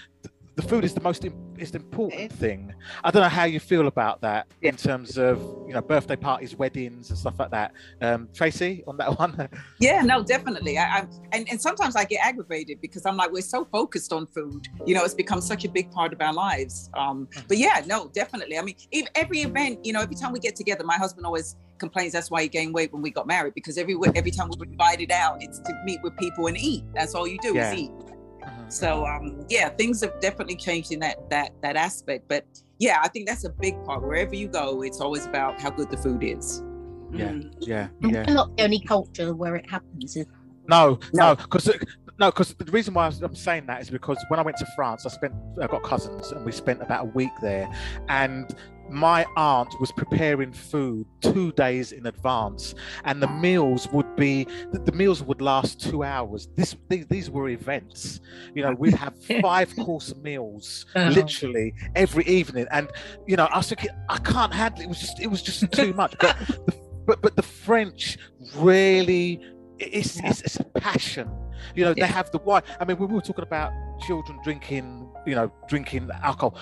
the food is the most is the important thing. I don't know how you feel about that in terms of you know birthday parties weddings and stuff like that. Um tracy on that one? Yeah, no, definitely. I, I and, and sometimes I get aggravated because I'm like, we're so focused on food. You know, it's become such a big part of our lives. Um, but yeah, no, definitely. I mean, every event, you know, every time we get together, my husband always complains that's why he gained weight when we got married because every every time we were invited out, it's to meet with people and eat. That's all you do Yeah. is eat. So um, yeah, things have definitely changed in that that that aspect. But yeah, I think that's a big part. Wherever you go, it's always about how good the food is. Yeah. Mm. yeah yeah we're not the only culture where it happens. Is No, No. no, because no, because the reason why I'm saying that is because when I went to France, I spent I got cousins and we spent about a week there, and my aunt was preparing food two days in advance, and the meals would be the, meals would last two hours. This these, these were events, you know. We'd have five course meals Uh-huh. literally every evening, and you know, I was thinking I can't handle it. It was just it was just too much, but. The, but, but the French really it's, it's, it's a passion you know they have the wine i mean we were talking about children drinking you know drinking alcohol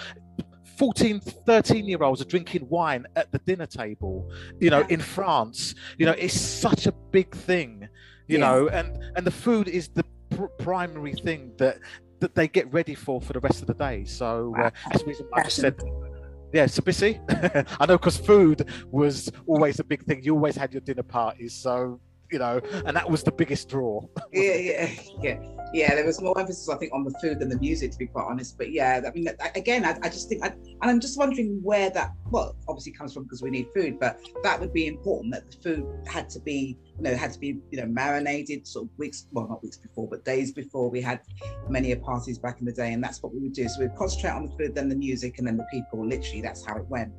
14 13 year olds are drinking wine at the dinner table you know in france you know it's such a big thing you Yeah. know and and the food is the pr- primary thing that that they get ready for for the rest of the day so uh, that's the reason why i said yeah, so busy. I know because food was always a big thing. You always had your dinner parties, so you know, and that was the biggest draw. yeah, yeah, yeah, yeah. There was more emphasis, I think, on the food than the music, to be quite honest. But yeah, I mean, again, I, I just think, I, and I'm just wondering where that, well, obviously comes from because we need food, but that would be important that the food had to be, you know, had to be, you know, marinated sort of weeks, well, not weeks before, but days before. We had many parties back in the day, and that's what we would do. So we'd concentrate on the food, then the music, and then the people. Literally, that's how it went.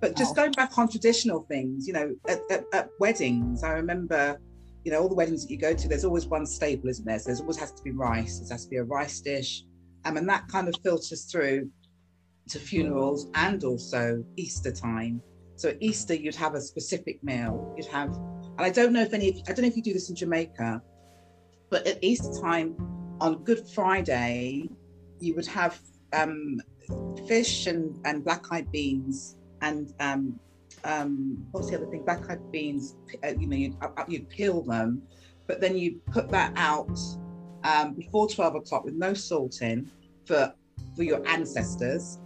But just Wow. going back on traditional things, you know, at, at, at weddings, I remember you know, all the weddings that you go to, there's always one staple, isn't there? So there's always has to be rice. There has to be a rice dish. Um, and that kind of filters through to funerals and also Easter time. So at Easter, you'd have a specific meal. You'd have, and I don't know if any, I don't know if you do this in Jamaica, but at Easter time on Good Friday, you would have um, fish and, and black eyed beans and um, um, what's the other thing? Black eyed beans. Uh, you know, you'd, uh, you'd peel them, but then you put that out um, before twelve o'clock with no salt in for for your ancestors.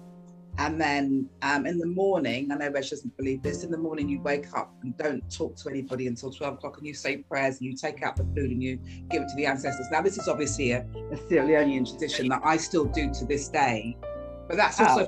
And then um, in the morning, I know Reg doesn't believe this. In the morning, you wake up and don't talk to anybody until twelve o'clock, and you say prayers and you take out the food and you give it to the ancestors. Now, this is obviously a, a Sierra Leonean tradition that I still do to this day, but that's also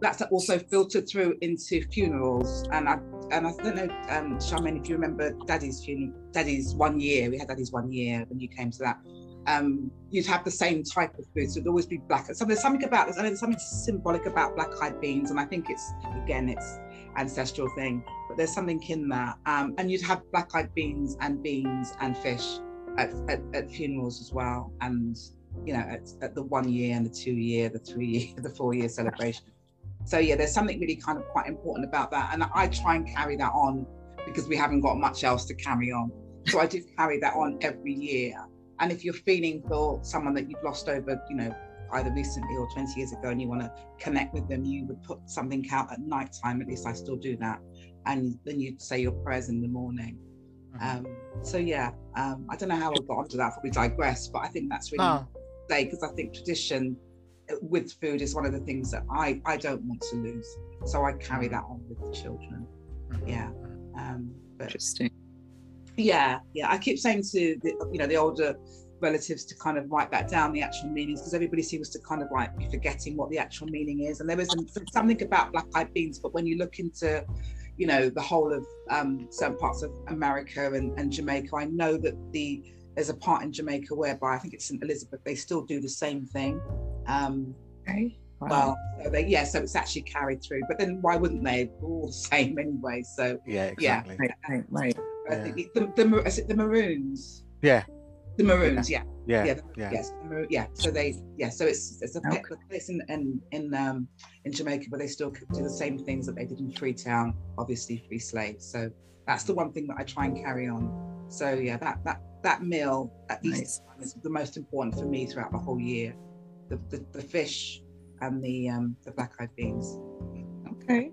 that's also filtered through into funerals. And I and I don't know, um, Charmaine, if you remember Daddy's funeral, Daddy's one year. We had Daddy's one year when you came to that. Um, you'd have the same type of food, so it'd always be black. So there's something about this. I know there's something symbolic about black-eyed beans, and I think it's again, it's ancestral thing, but there's something in that. Um, and you'd have black-eyed beans and beans and fish at, at, at funerals as well, and you know, at, at the one year and the two year, the three year, the four year celebration. So yeah, there's something really kind of quite important about that, and I try and carry that on because we haven't got much else to carry on. So I do carry that on every year. And if you're feeling for someone that you've lost over, you know, either recently or 20 years ago, and you want to connect with them, you would put something out at night time. At least I still do that, and then you'd say your prayers in the morning. Um, so yeah, um, I don't know how I got onto that. Probably digress, but I think that's really say because I think tradition with food is one of the things that I I don't want to lose. So I carry that on with the children. Mhm. Yeah. Um, but Interesting. yeah, yeah. I keep saying to the you know the older relatives to kind of write that down the actual meanings because everybody seems to kind of like be forgetting what the actual meaning is. And there was something about black eyed beans, but when you look into you know the whole of um, certain parts of America and, and Jamaica, I know that the there's a part in Jamaica whereby I think it's St Elizabeth they still do the same thing. Um, Okay. Wow. well, so they yeah, so it's actually carried through. But then why wouldn't they? They're all the same anyway. So Yeah, Yeah. exactly. right, right, right. I think the, the, the the Maroons? Yeah. The Maroons, yeah. Yeah, yeah, yeah. yes, the yeah. So they, yeah. So it's it's a Okay. pe- place in in in um in Jamaica where they still do the same things that they did in Freetown, obviously free slaves. So that's the one thing that I try and carry on. So yeah, that that that meal at Nice. Easter time is the most important for me throughout the whole year. The the, the fish and the um the black eyed beans. Okay.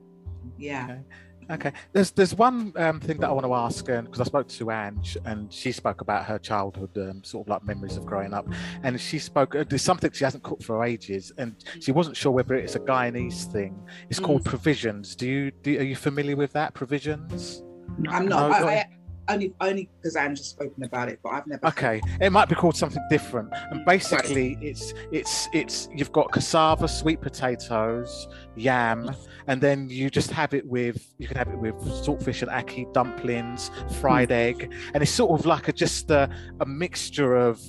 Yeah. Okay. Okay, there's there's one um, thing that I want to ask, because I spoke to Ange, and she spoke about her childhood, um, sort of like memories of growing up, and she spoke. Uh, there's something she hasn't cooked for ages, and she wasn't sure whether it's a Guyanese thing. It's called provisions. Do you do, are you familiar with that provisions? I'm not. No, I, I, only only because just spoken about it, but I've never. Okay, it might be called something different. And basically, it's it's it's you've got cassava, sweet potatoes, yam, and then you just have it with you can have it with saltfish and ackee dumplings, fried hmm. egg, and it's sort of like a just a, a mixture of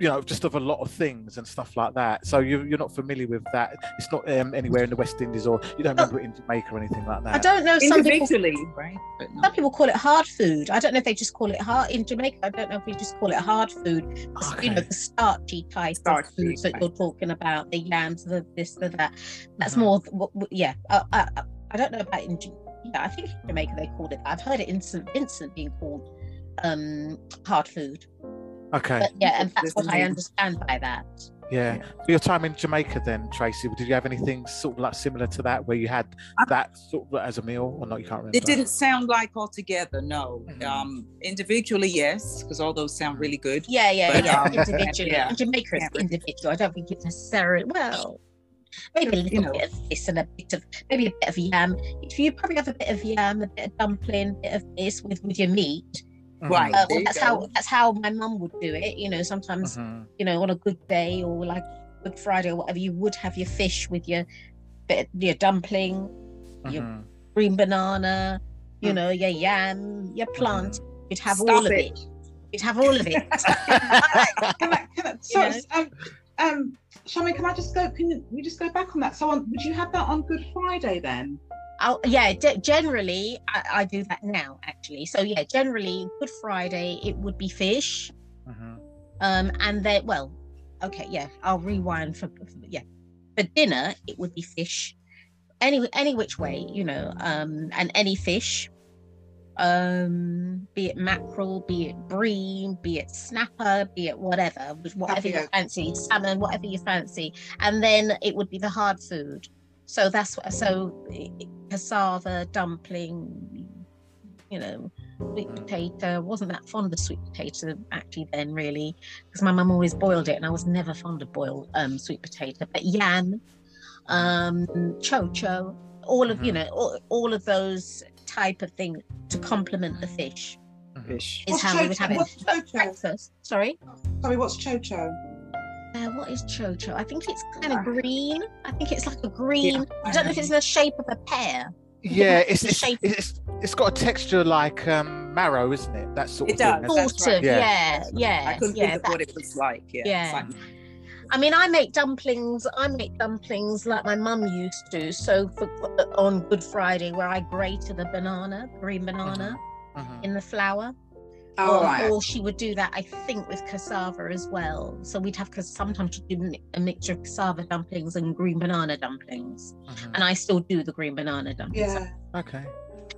you know just of a lot of things and stuff like that. So you you're not familiar with that. It's not um, anywhere in the West Indies or you don't remember it in Jamaica or anything like that. I don't know. Some people, right? No. some people call it hard food. I don't know if they just call it hard in Jamaica. I don't know if we just call it hard food. It's, You know, the starchy type Starchy, of foods that right. you're talking about, the yams, the this, the that. That's Mhm. more. what- what- Yeah, uh, I, I, I don't know about in. Yeah, I think in Jamaica they called it. I've heard it in St Vincent being called um hard food. Okay, But yeah, and that's what I understand by that. yeah. Yeah. For your time in Jamaica, then Tracy, did you have anything sort of like similar to that, where you had that sort of as a meal, or not? You can't remember. It didn't sound like altogether, no. Mhm. Um, individually, yes, because all those sound really good. Yeah, yeah, But, yeah. um, individually. yeah. In Jamaica, it's Yeah. individual. I don't think it's necessarily well. Maybe a little You know. bit of this and a bit of maybe a bit of yam. If you probably have a bit of yam, a bit of dumpling, a bit of this with with your meat. Right. Uh, there you that's go. how that's how my mum would do it. You know, sometimes Mhm. you know on a good day or like Good Friday or whatever, you would have your fish with your your dumpling, your Mhm. green banana, you Mm. know, your yam, your plant. You'd have Stop all of it. it. You'd have all of it. Can I, can I, sorry, know? um, um, Shami, can I just go? Can you, we just go back on that? So, on, would you have that on Good Friday then? Oh yeah, de- generally I, I do that now actually. So yeah, generally Good Friday it would be fish, Mhm. um, and then well, okay, yeah, I'll rewind for, for yeah, for dinner it would be fish, any any which way you know, um, and any fish, um, be it mackerel, be it bream, be it snapper, be it whatever, whatever you fancy, salmon, whatever you fancy, and then it would be the hard food. So that's what. So i- i- cassava, dumpling, you know, sweet Mm. potato. Wasn't that fond of sweet potato actually then, really, because my mum always boiled it, and I was never fond of boiled um, sweet potato. But yam, um, chocho, all of you Mhm. know, all, all of those type of things to complement the fish Mhm. Fish. is What's how we would have it. What's But chocho? breakfast. Sorry. Sorry, what's chocho? Uh, what is chocho? I think it's kind of Ah. green. I think it's like a green. I don't know if it's the shape of a pear. Yeah, it's the it's, shape- it's it's got a texture like um, marrow, isn't it? That sort It of thing. does. That's- That's Sort right. of, Yeah. yeah, yeah, I couldn't yeah. think of what it was like. Yeah. Yeah. Like- I mean, I make dumplings. I make dumplings like my mum used to. So for on Good Friday, where I grated a banana, green banana, Mhm. in the flour, Oh, or, right. or she would do that, I think, with cassava as well. So we'd have because sometimes she'd do a mixture of cassava dumplings and green banana dumplings, Mhm. and I still do the green banana dumplings. Yeah. Okay.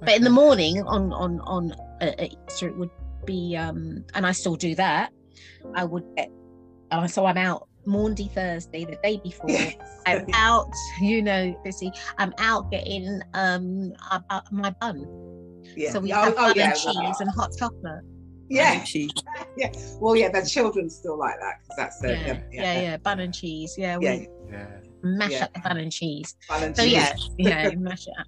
But in the morning on on on uh, Easter, it would be, um, and I still do that. I would get, uh, so I'm out Maundy Thursday, the day before. Yes. I'm out, you know, busy. I'm out getting um uh, uh, my bun. Yeah. So we oh, have oh, bun yeah. and cheese and hot chocolate. Yeah. Cheese. yeah. Well, yeah. The children still like that because that's Yeah, their yeah, yeah, bun and cheese. Yeah, we, Yeah. Yeah. mash Yeah. up the bun and cheese. Bun and So cheese. yeah, yeah, mash it up.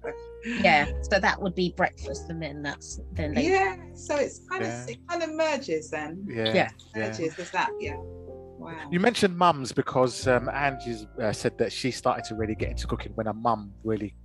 Yeah, so that would be breakfast, and then that's then they Yeah, so it's kind Yeah. of it kind of merges then. Yeah. Yeah. yeah. Merges. There's that. Yeah. Wow. You mentioned mums because um, Angie's uh, said that she started to really get into cooking when her mum really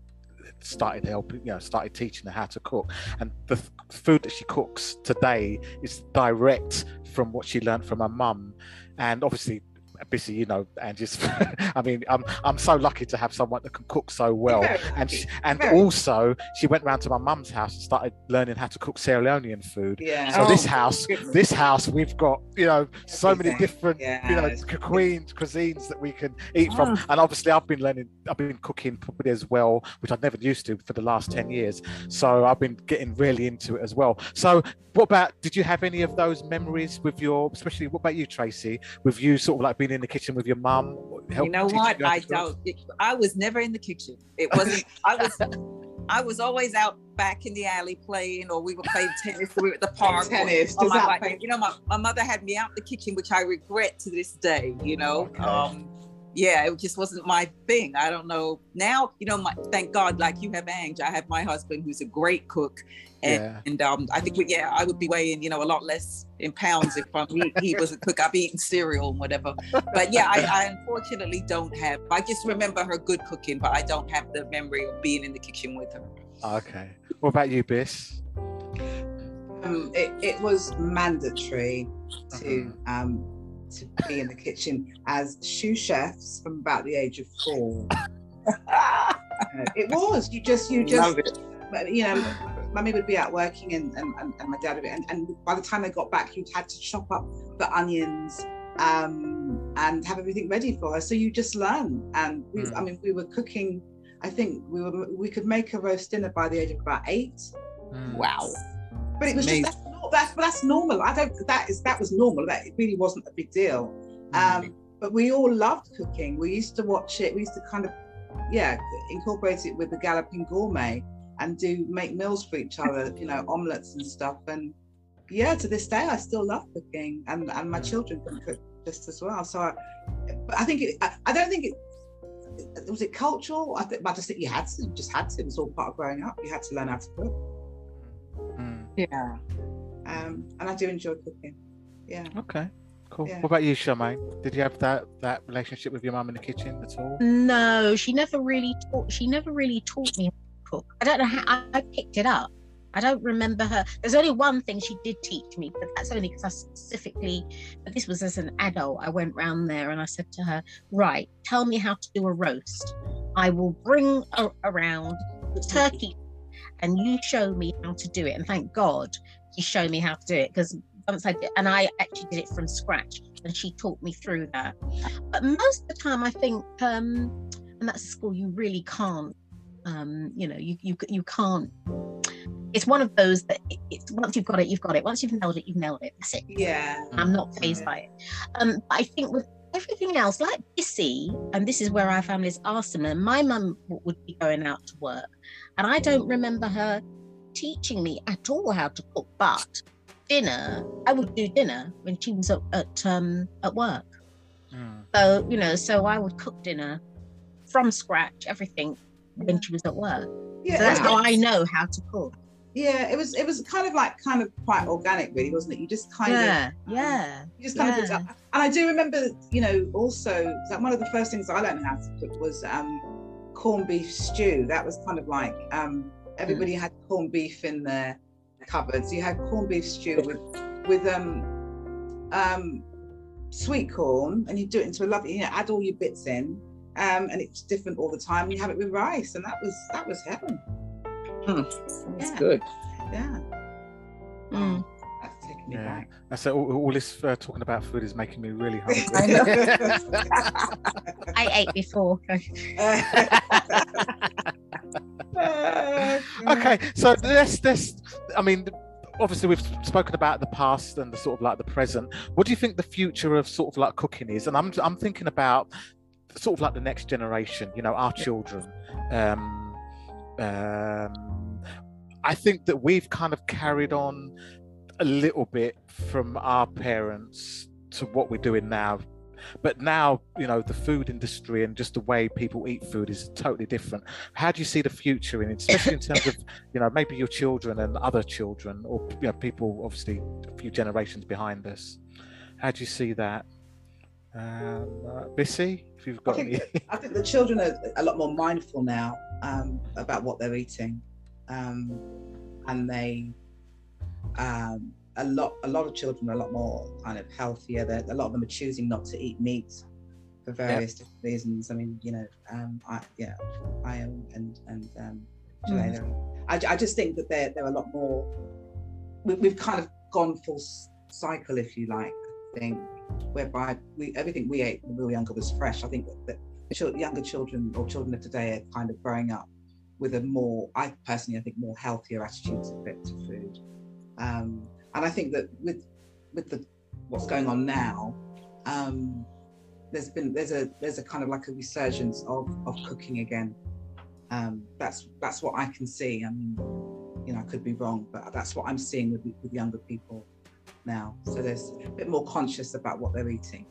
started helping, you know, started teaching her how to cook. And the food that she cooks today is direct from what she learned from her mum. And obviously, Bissy, you know, Angie's. I mean, I'm I'm so lucky to have someone that can cook so well. and she, and Very. also, she went round to my mum's house and started learning how to cook Sierra Leonean food. yeah. So this Oh, house, goodness. this house, we've got you know so many different Yeah, you know cuisines, cuisines that we can eat from. Ah. And obviously, I've been learning, I've been cooking probably as well, which I've never used to for the last ten years. So I've been getting really into it as well. So what about? Did you have any of those memories with your, especially what about you, Tracy? With you sort of like being in the kitchen with your mum? you know what? you I don't. It, I was never in the kitchen. It wasn't. I was. I was always out back in the alley playing, or we were playing tennis, or we were at the park. tennis. on Does my bike. You know, my, my mother had me out the kitchen, which I regret to this day. You know, Okay. um, yeah, it just wasn't my thing. I don't know. Now, you know, my, thank God, like you have Ange, I have my husband who's a great cook, and Yeah. and um, I think we, yeah, I would be weighing, you know, a lot less in pounds if um, he, he was a cook. I'd be eating cereal and whatever. But yeah, I, I unfortunately don't have. I just remember her good cooking, but I don't have the memory of being in the kitchen with her. Okay. What about you, Biss? um, it, it was mandatory to Uh-huh. um, to be in the kitchen as sous chefs from about the age of four. Uh, it was. You just you just Love it. but, you know, mummy would be out working and, and, and and my dad would be, and, and by the time they got back, you'd had to chop up the onions um, and have everything ready for her. So you just learn. And we, I Mm. mean, we were cooking. I think we were we could make a roast dinner by the age of about eight. Mm. Wow. But it was Amazing. just that's, that's that's normal. I don't that is that was normal. That it really wasn't a big deal. Um, but we all loved cooking. We used to watch it. We used to kind of yeah incorporate it with the Galloping Gourmet and do make meals for each other. You know, omelets and stuff. And yeah, to this day, I still love cooking, and and my children can cook just as well. So I, I think it. I, I don't think it. Was it cultural? I think I just think you had to. You just had to. It was all part of growing up. You had to learn how to cook. Mm. Yeah. Um, and I do enjoy cooking. Yeah. Okay. Cool. Yeah. What about you, Charmaine? Did you have that that relationship with your mum in the kitchen at all? No, she never really taught. She never really taught me cook. I don't know how I, picked it up. I don't remember her. There's only one thing she did teach me, but that's only because I specifically. But this was as an adult. I went round there and I said to her, "Right, tell me how to do a roast. I will bring a, around the turkey, and you show me how to do it." And thank God she showed me how to do it because once I did, and I actually did it from scratch, and she taught me through that. But most of the time, I think, um, and that's a school you really can't, um, you know, you you you can't. It's one of those that it's once you've got it, you've got it. Once you've nailed it, you've nailed it. That's it. Yeah. I'm not fazed by it. Um, but I think with everything else, like Bissy, and this is where our families are similar. My mum would be going out to work, and I don't remember her teaching me at all how to cook. But dinner, I would do dinner when she was at, at um at work. Mm. So, you know, so I would cook dinner from scratch, everything when she was at work. Yeah. So that's how I know how to cook. Yeah, it was it was kind of like kind of quite organic, really, wasn't it? You just kind of Yeah, yeah. you just kind of yeah. up. And I do remember, you know, also that one of the first things I learned how to cook was um, corned beef stew. That was kind of like um, everybody had corned beef in their cupboards. You had corned beef stew with with um, um, sweet corn, and you do it into a lovely, you know, add all your bits in, um, and it's different all the time. You have it with rice, and that was that was heaven. That's Yeah. good. Yeah, Mm. that's taking me Yeah. back. That's it. All, all this uh, talking about food is making me really hungry. I I ate before. okay, so let's let's. I mean, obviously we've spoken about the past and the sort of like the present. What do you think the future of sort of like cooking is? And I'm I'm thinking about sort of like the next generation. You know, our children. Um, um, I think that we've kind of carried on a little bit from our parents to what we're doing now. but now you know the food industry and just the way people eat food is totally different how do you see the future in it especially in terms of you know maybe your children and other children or you know people obviously a few generations behind us how do you see that um, uh, Bissy, if you've got I think, any. I think the children are a lot more mindful now um, about what they're eating, um, and they um, a lot a lot of children are a lot more kind of healthier. They're, a lot of them are choosing not to eat meat for various different reasons. I mean, you know, um, I yeah, I am and and um, Jelena. I, I just think that they're they're a lot more. We, we've kind of gone full cycle, if you like. I think whereby we everything we ate when we were younger was fresh. I think that, younger children or children of today are kind of growing up with a more, I personally, I think more healthier attitude to, fit- to food. Um, and I think that with with the what's going on now, um, there's been there's a there's a kind of like a resurgence of of cooking again. Um, that's that's what I can see. I mean, you know, I could be wrong, but that's what I'm seeing with with younger people now. So there's a bit more conscious about what they're eating.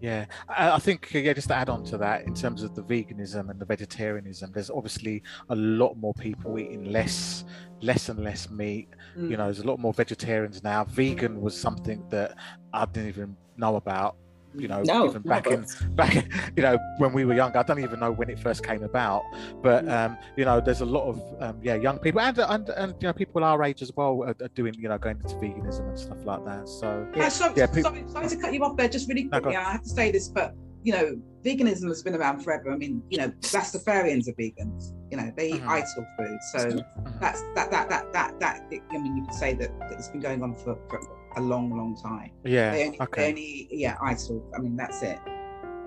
Yeah, I, think yeah. Just to add on to that, in terms of the veganism and the vegetarianism, there's obviously a lot more people eating less, less and less meat. You mm. know, there's a lot more vegetarians now. Vegan was something that I didn't even know about. You know, No, even back never. in back, you know, when we were younger. I don't even know when it first came about. But um, you know, there's a lot of um, yeah, young people and and and you know, people our age as well are, are doing you know going into veganism and stuff like that. So Yeah, sorry, yeah, peop- sorry, sorry to cut you off there, just really No. I have to say this, but you know, veganism has been around forever. I mean, you know, Rastafarians are vegans. You know, they eat Mhm. Ital food, so Mhm. that's that that that that that. I mean, you could say that, that it's been going on for, for a long, long time. yeah, They only, they okay, only, yeah, Ital. I mean, that's it.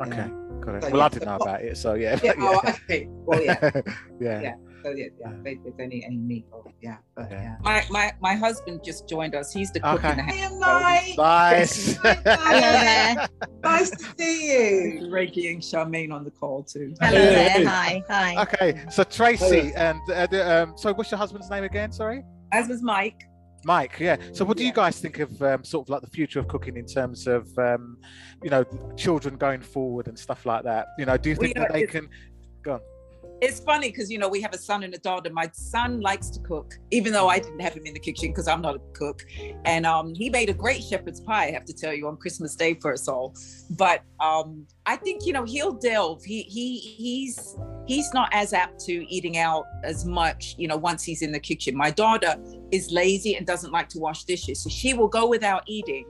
okay, know. got it. So, Well, yeah, I didn't know what- about it, so yeah, Yeah. yeah. Oh, okay. Well, yeah. yeah. Yeah. So yeah, yeah. They, there's only any meat. Or, yeah. But Yeah. yeah. My my my husband just joined us. He's the cook Okay. in the house. Hey, Mike. Nice. Hello there. Nice to see you. Reiki and Charmaine on the call too. Hello there. Hi. Hi. okay, so Tracy and uh, the, um, so what's your husband's name again? Sorry, As was Mike. Mike. Yeah. So what do you guys think of um, sort of like the future of cooking in terms of um, you know children going forward and stuff like that? You know, do you Well, think you that they can? Go on. It's funny because you know we have a son and a daughter. My son likes to cook, even though I didn't have him in the kitchen because I'm not a cook. And um, he made a great shepherd's pie. I have to tell you on Christmas Day for us all. But um, I think you know he'll delve. He he he's he's not as apt to eating out as much. You know, once he's in the kitchen. My daughter is lazy and doesn't like to wash dishes, so she will go without eating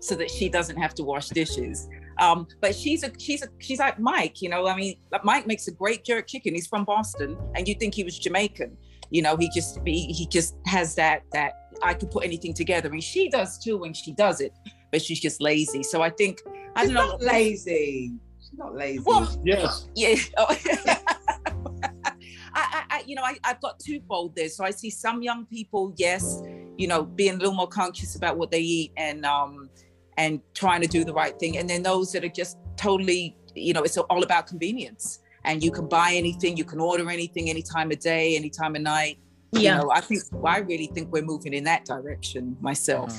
so that she doesn't have to wash dishes. Um, but she's a she's a she's like Mike, you know. I mean, Mike makes a great jerk chicken. He's from Boston, and you think he was Jamaican. You know, he just he, he just has that that I could put anything together, and she does too when she does it. But she's just lazy. So I think I She's don't know. not lazy. She's not lazy. Well, Yes. yeah. Oh, I, I, I, you know, I, I've got twofold there. So I see some young people, yes, you know, being a little more conscious about what they eat and um and trying to do the right thing. And then those that are just totally, you know, it's all about convenience. And you can buy anything, you can order anything any time of day, any time of night. Yeah. You know, I think I really think we're moving in that direction myself.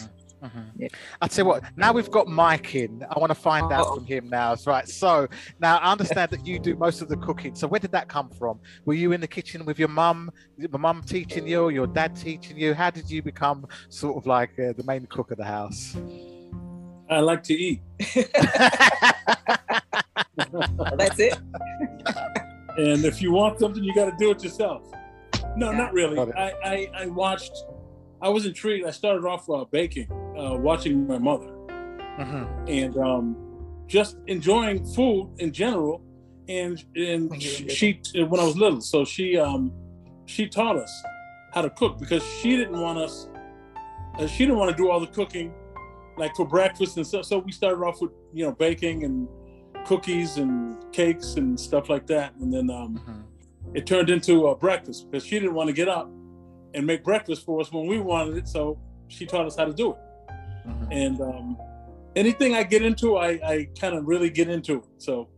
Mhm, mhm. Yeah. I'll tell you what, now we've got Mike in, I want to find out Oh. from him now. Right. So now I understand that you do most of the cooking. So where did that come from? Were you in the kitchen with your mum? Your mum teaching you, your dad teaching you? How did you become sort of like uh, the main cook of the house? I like to eat. That's it. And if you want something, you got to do it yourself. No, Yeah. not really. I, I, I watched, I was intrigued. I started off uh, baking, uh, watching my mother, Mhm. and um, just enjoying food in general. And and When you she, she when I was little, so she um, she taught us how to cook because she didn't want us. Uh, she didn't want to do all the cooking, like for breakfast and stuff. So we started off with you know baking and cookies and cakes and stuff like that, and then um, Mhm. it turned into a breakfast because she didn't want to get up and make breakfast for us when we wanted it. So she taught us how to do it. Mhm. And um, anything I get into, I, I kind of really get into it. So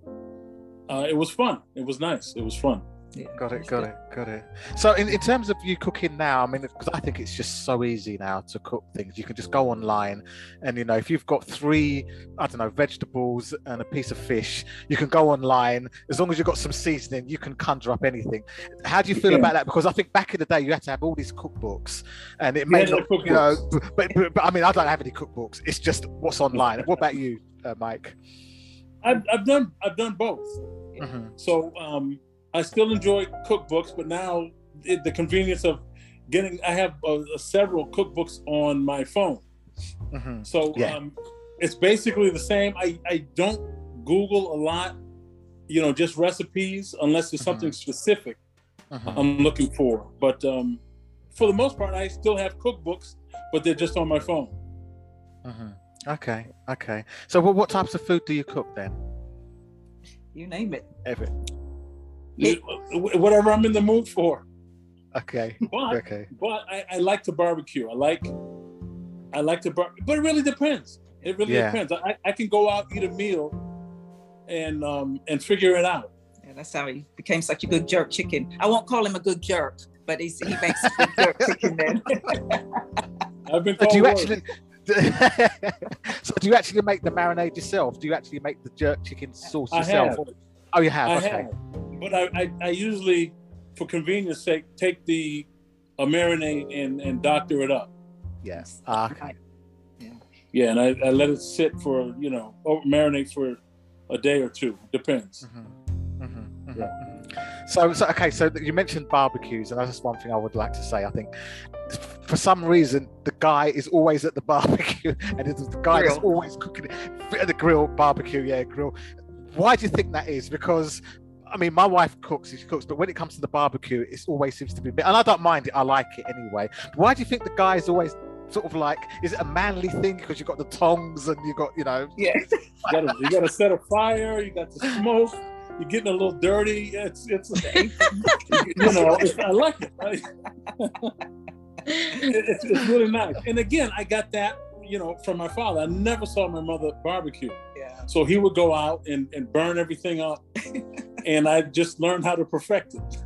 uh, it was fun. It was nice. It was fun. Yeah. Got it, got it, got it. So, in, in terms of you cooking now, I mean, because I think it's just so easy now to cook things. You can just go online, and you know, if you've got three, I don't know, vegetables and a piece of fish, you can go online. As long as you've got some seasoning, you can conjure up anything. How do you feel Yeah. about that? Because I think back in the day, you had to have all these cookbooks, and it may Yeah, not, you know, but, but, but I mean, I don't have any cookbooks. It's just what's online. What about you, uh, Mike? I've, I've done I've done both. Mhm, So um, I still enjoy cookbooks, but now it, the convenience of getting I have uh, several cookbooks on my phone. mhm. So Yeah. um, it's basically the same. I, I don't Google a lot, you know, just recipes unless it's something specific Mhm. I'm looking for. But um, for the most part, I still have cookbooks, but they're just on my phone. Mhm. Okay, okay. So, what, what types of food do you cook then? You name it. Every, You- whatever I'm in the mood for. okay, But okay. but I, I like to barbecue. I like I like to bar, but it really depends. It really Yeah. depends. I, I can go out eat a meal and um and figure it out. Yeah, that's how he became such a good jerk chicken. I won't call him a good jerk, but he's, he makes a good jerk chicken then. I've been So called do you worse. actually? so do you actually make the marinade yourself? Do you actually make the jerk chicken sauce I yourself? have. Oh, you have. I okay. have, but I, I, I usually, for convenience sake, take the a marinade and and doctor it up. Yes. Ah, okay. Yeah, and I, I let it sit for you know or marinate for a day or two. Depends. Mhm, mhm, mhm, Yeah. mhm. So, so okay. So you mentioned barbecues, and that's just one thing I would like to say. I think for some reason the guy is always at the barbecue, and it's the guy that's always cooking it at the grill, barbecue, yeah, grill. Why do you think that is? Because I mean, my wife cooks, she cooks, but when it comes to the barbecue, it always seems to be, and I don't mind it. I like it anyway. Why do you think the guy is always sort of like? Is it a manly thing because you've got the tongs and you've got, you know? Yeah. You gotta, you gotta set a fire. You got the smoke. You're getting a little dirty. It's it's you know it's, I like it- it's, it's really nice. And again, I got that you know from my father. I never saw my mother barbecue, Yeah. so he would go out and, and burn everything up, and I just learned how to perfect it.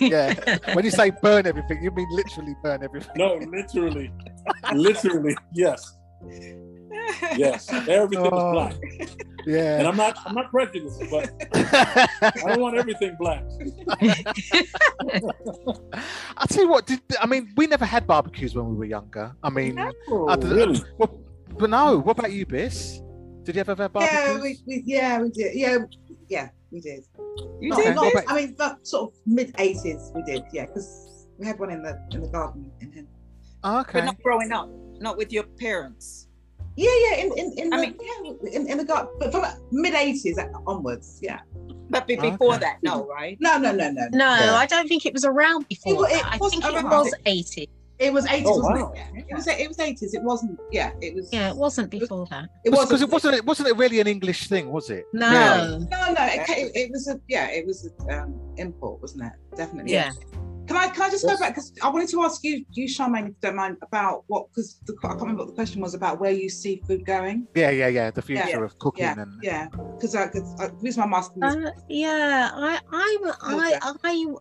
Yeah. when you say burn everything, you mean literally burn everything. No, literally, literally, yes, yes. Everything was oh, black. Yeah, and I'm not I'm not prejudiced, but I don't want everything black. I'll tell you what, did, I mean, we never had barbecues when we were younger. I mean, I don't- really? well, but no, what about you, Biss? Did you ever have barbecues? Yeah, we, we yeah we did. Yeah, yeah we did. You Not, did? not, about- I mean, but sort of mid eighties we did. Yeah, because we had one in the in the garden in Hen- Oh, ah, But not growing up, not with your parents. Yeah, yeah, in in, in I the mean- yeah, in, in the garden, but from mid eighties onwards. Yeah. But be- before Okay. that, no, right? No, no, no, no. No, Yeah. I don't think it was around before. It wa- it that. I was think it was 80. It was eighties, Oh, wasn't wow. it? Yeah. It was it was eighties. It wasn't. Yeah, it was. Yeah, it wasn't before that. It was Because was it wasn't it wasn't it really an English thing, was it? No. Really? No, no, it, it, was a yeah, it was an um, import, wasn't it? Definitely. Yeah. Can I can I just Yes. go back because I wanted to ask you, you Charmaine, if you don't mind, about what because I can't remember what the question was about where you see food going. Yeah, yeah, yeah. The future Yeah. of cooking Yeah, and yeah. Because 'cause, the reason I'm asking is Uh, yeah, I, I'm, Okay. I, I,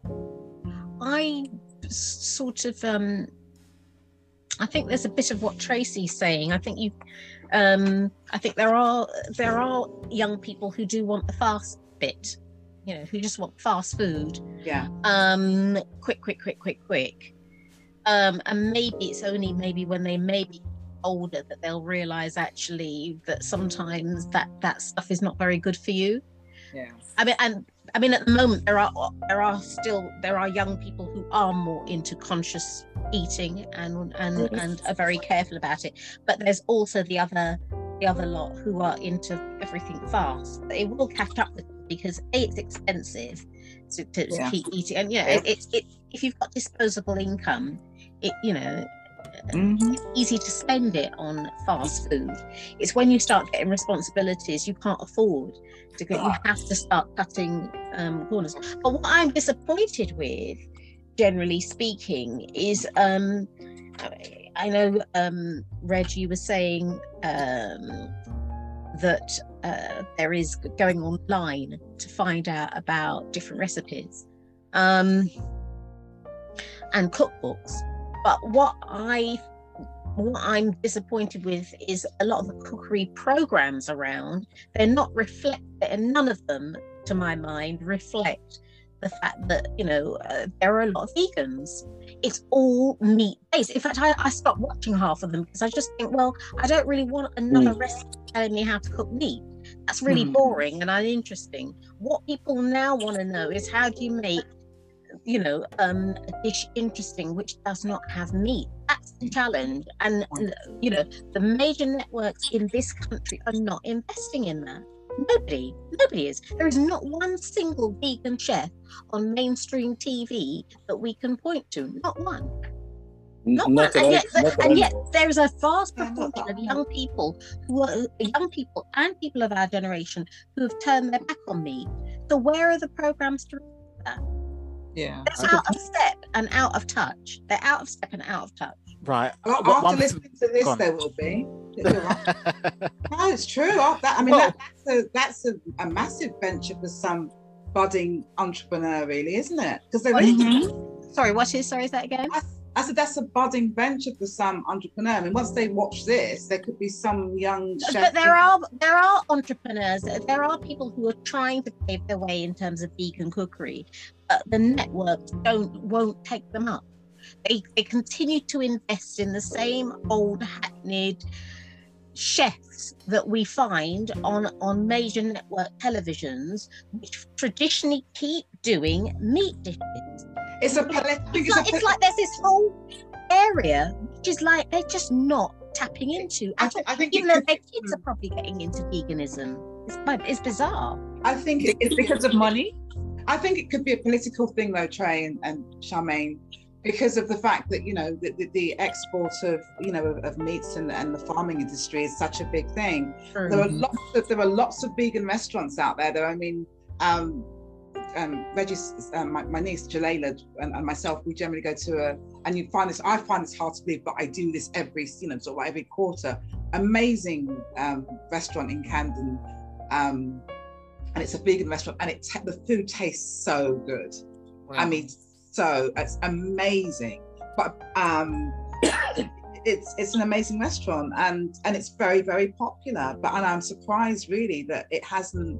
I s- sort of, um, I think there's a bit of what Tracy's saying. I think you, um, I think there are there are young people who do want the fast bit, you know, who just want fast food, yeah, um, quick, quick, quick, quick, quick, um, and maybe it's only maybe when they may be older that they'll realize actually that sometimes that that stuff is not very good for you. Yeah. I mean, and I mean, at the moment there are there are still there are young people who are more into conscious eating and and and are very careful about it. But there's also the other the other lot who are into everything fast. it will catch up with it because a it's expensive to, to, Yeah. keep eating, and you know, Yeah. it, it's it if you've got disposable income, it you know Mhm. it's easy to spend it on fast food. It's when you start getting responsibilities you can't afford to go. You have to start cutting um, corners. But what I'm disappointed with, generally speaking, is um, I know um, Reg, you were saying um, that uh, there is going online to find out about different recipes. um, and cookbooks. But what I what I'm disappointed with is a lot of the cookery programs around. They're not reflected, and none of them, to my mind, reflect the fact that you know uh, there are a lot of vegans. It's all meat based. In fact, I, I stopped watching half of them because I just think, well, I don't really want another Mm. recipe telling me how to cook meat. That's really Mm. boring and uninteresting. What people now want to know is how do you make, you know, um, a dish interesting which does not have meat. That's the challenge. And and, you know, the major networks in this country are not investing in that. Nobody, nobody is. There is not one single vegan chef on mainstream TV that we can point to. Not one. Not. Not that And I- yet, not that I and yet, there is a vast proportion of young people who are young people and people of our generation who have turned their back on me. So where are the programs to? Yeah. They're out of step and out of touch. They're out of step and out of touch. Right. Well, after one- listening to this, there will be. It's no, it's true. Oh, that, I mean, Well- that, that's a that's a, a massive venture for some budding entrepreneur, really, isn't it? Because they're. need is- Sorry, what is? Sorry, is that again? I, I said that's a budding venture for some entrepreneur. I mean, once they watch this, there could be some young chef. But there are there are entrepreneurs. There are people who are trying to pave their way in terms of vegan cookery, but the networks don't won't take them up. They they continue to invest in the same old hackneyed chefs that we find on on major network televisions, which traditionally keep doing meat dishes. It's a It's it's, like, a, it's like there's this whole area which is like they're just not tapping into. I, thi- I think even though their kids are probably getting into veganism. It's it's bizarre. I think it, It's because of money. I think it could be a political thing though, Trey and, and Charmaine, because of the fact that you know the, the, the export of you know of, of meats and, and the farming industry is such a big thing. There are lots of there are lots of vegan restaurants out there. There, I mean, um, um, Reggie's, um, my, my niece Jalela and, and myself, we generally go to a, and you find this. I find this hard to believe, but I do this every, you know, sort of like every quarter. Amazing um, restaurant in Camden, um, and it's a vegan restaurant, and it the food tastes so good. I mean, so it's amazing. But um, it's it's an amazing restaurant, and and it's very very popular. But and I'm surprised really that it hasn't.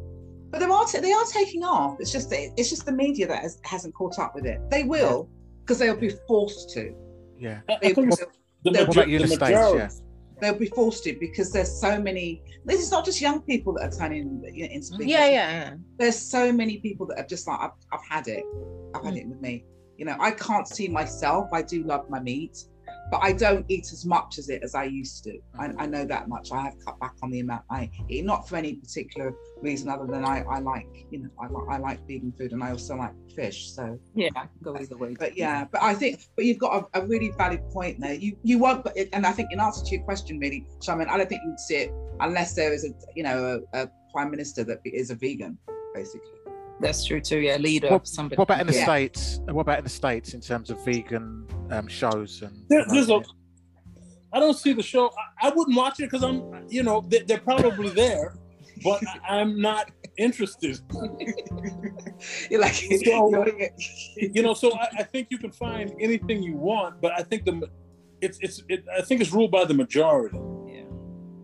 But they are ta- they are taking off. It's just it's just the media that has, hasn't caught up with it. They will because they'll be forced to. Yeah. I- I they'll, the What major- about you in the the States? Yeah. they'll be forced to because there's so many. This is not just young people that are turning you know, into. Yeah, yeah, there's so many people that have just like I've, I've had it i've Mm. had it with me you know i can't see myself i do love my meat but i don't eat as much as it as i used to I, mm-hmm. I know that much i have cut back on the amount i eat not for any particular reason other than i, I like you know I, li- I like vegan food and i also like fish so Yeah, I can go either way. but yeah but i think but you've got a, a really valid point there you you won't but and i think in answer to your question really Charmaine, i don't think you'd see it unless there is a you know a, a prime minister that is a vegan basically That's true too. Yeah, leader. What- somebody. What about in the Yeah. states? What about in the states in terms of vegan um, shows and? There- there's a, promoting I don't see the show. I, I wouldn't watch it because I'm, you know, they, they're probably there, but I- I'm not interested. you're like So- you're- You know, so I, I think you can find anything you want, but I think the, it's it's it, I think it's ruled by the majority.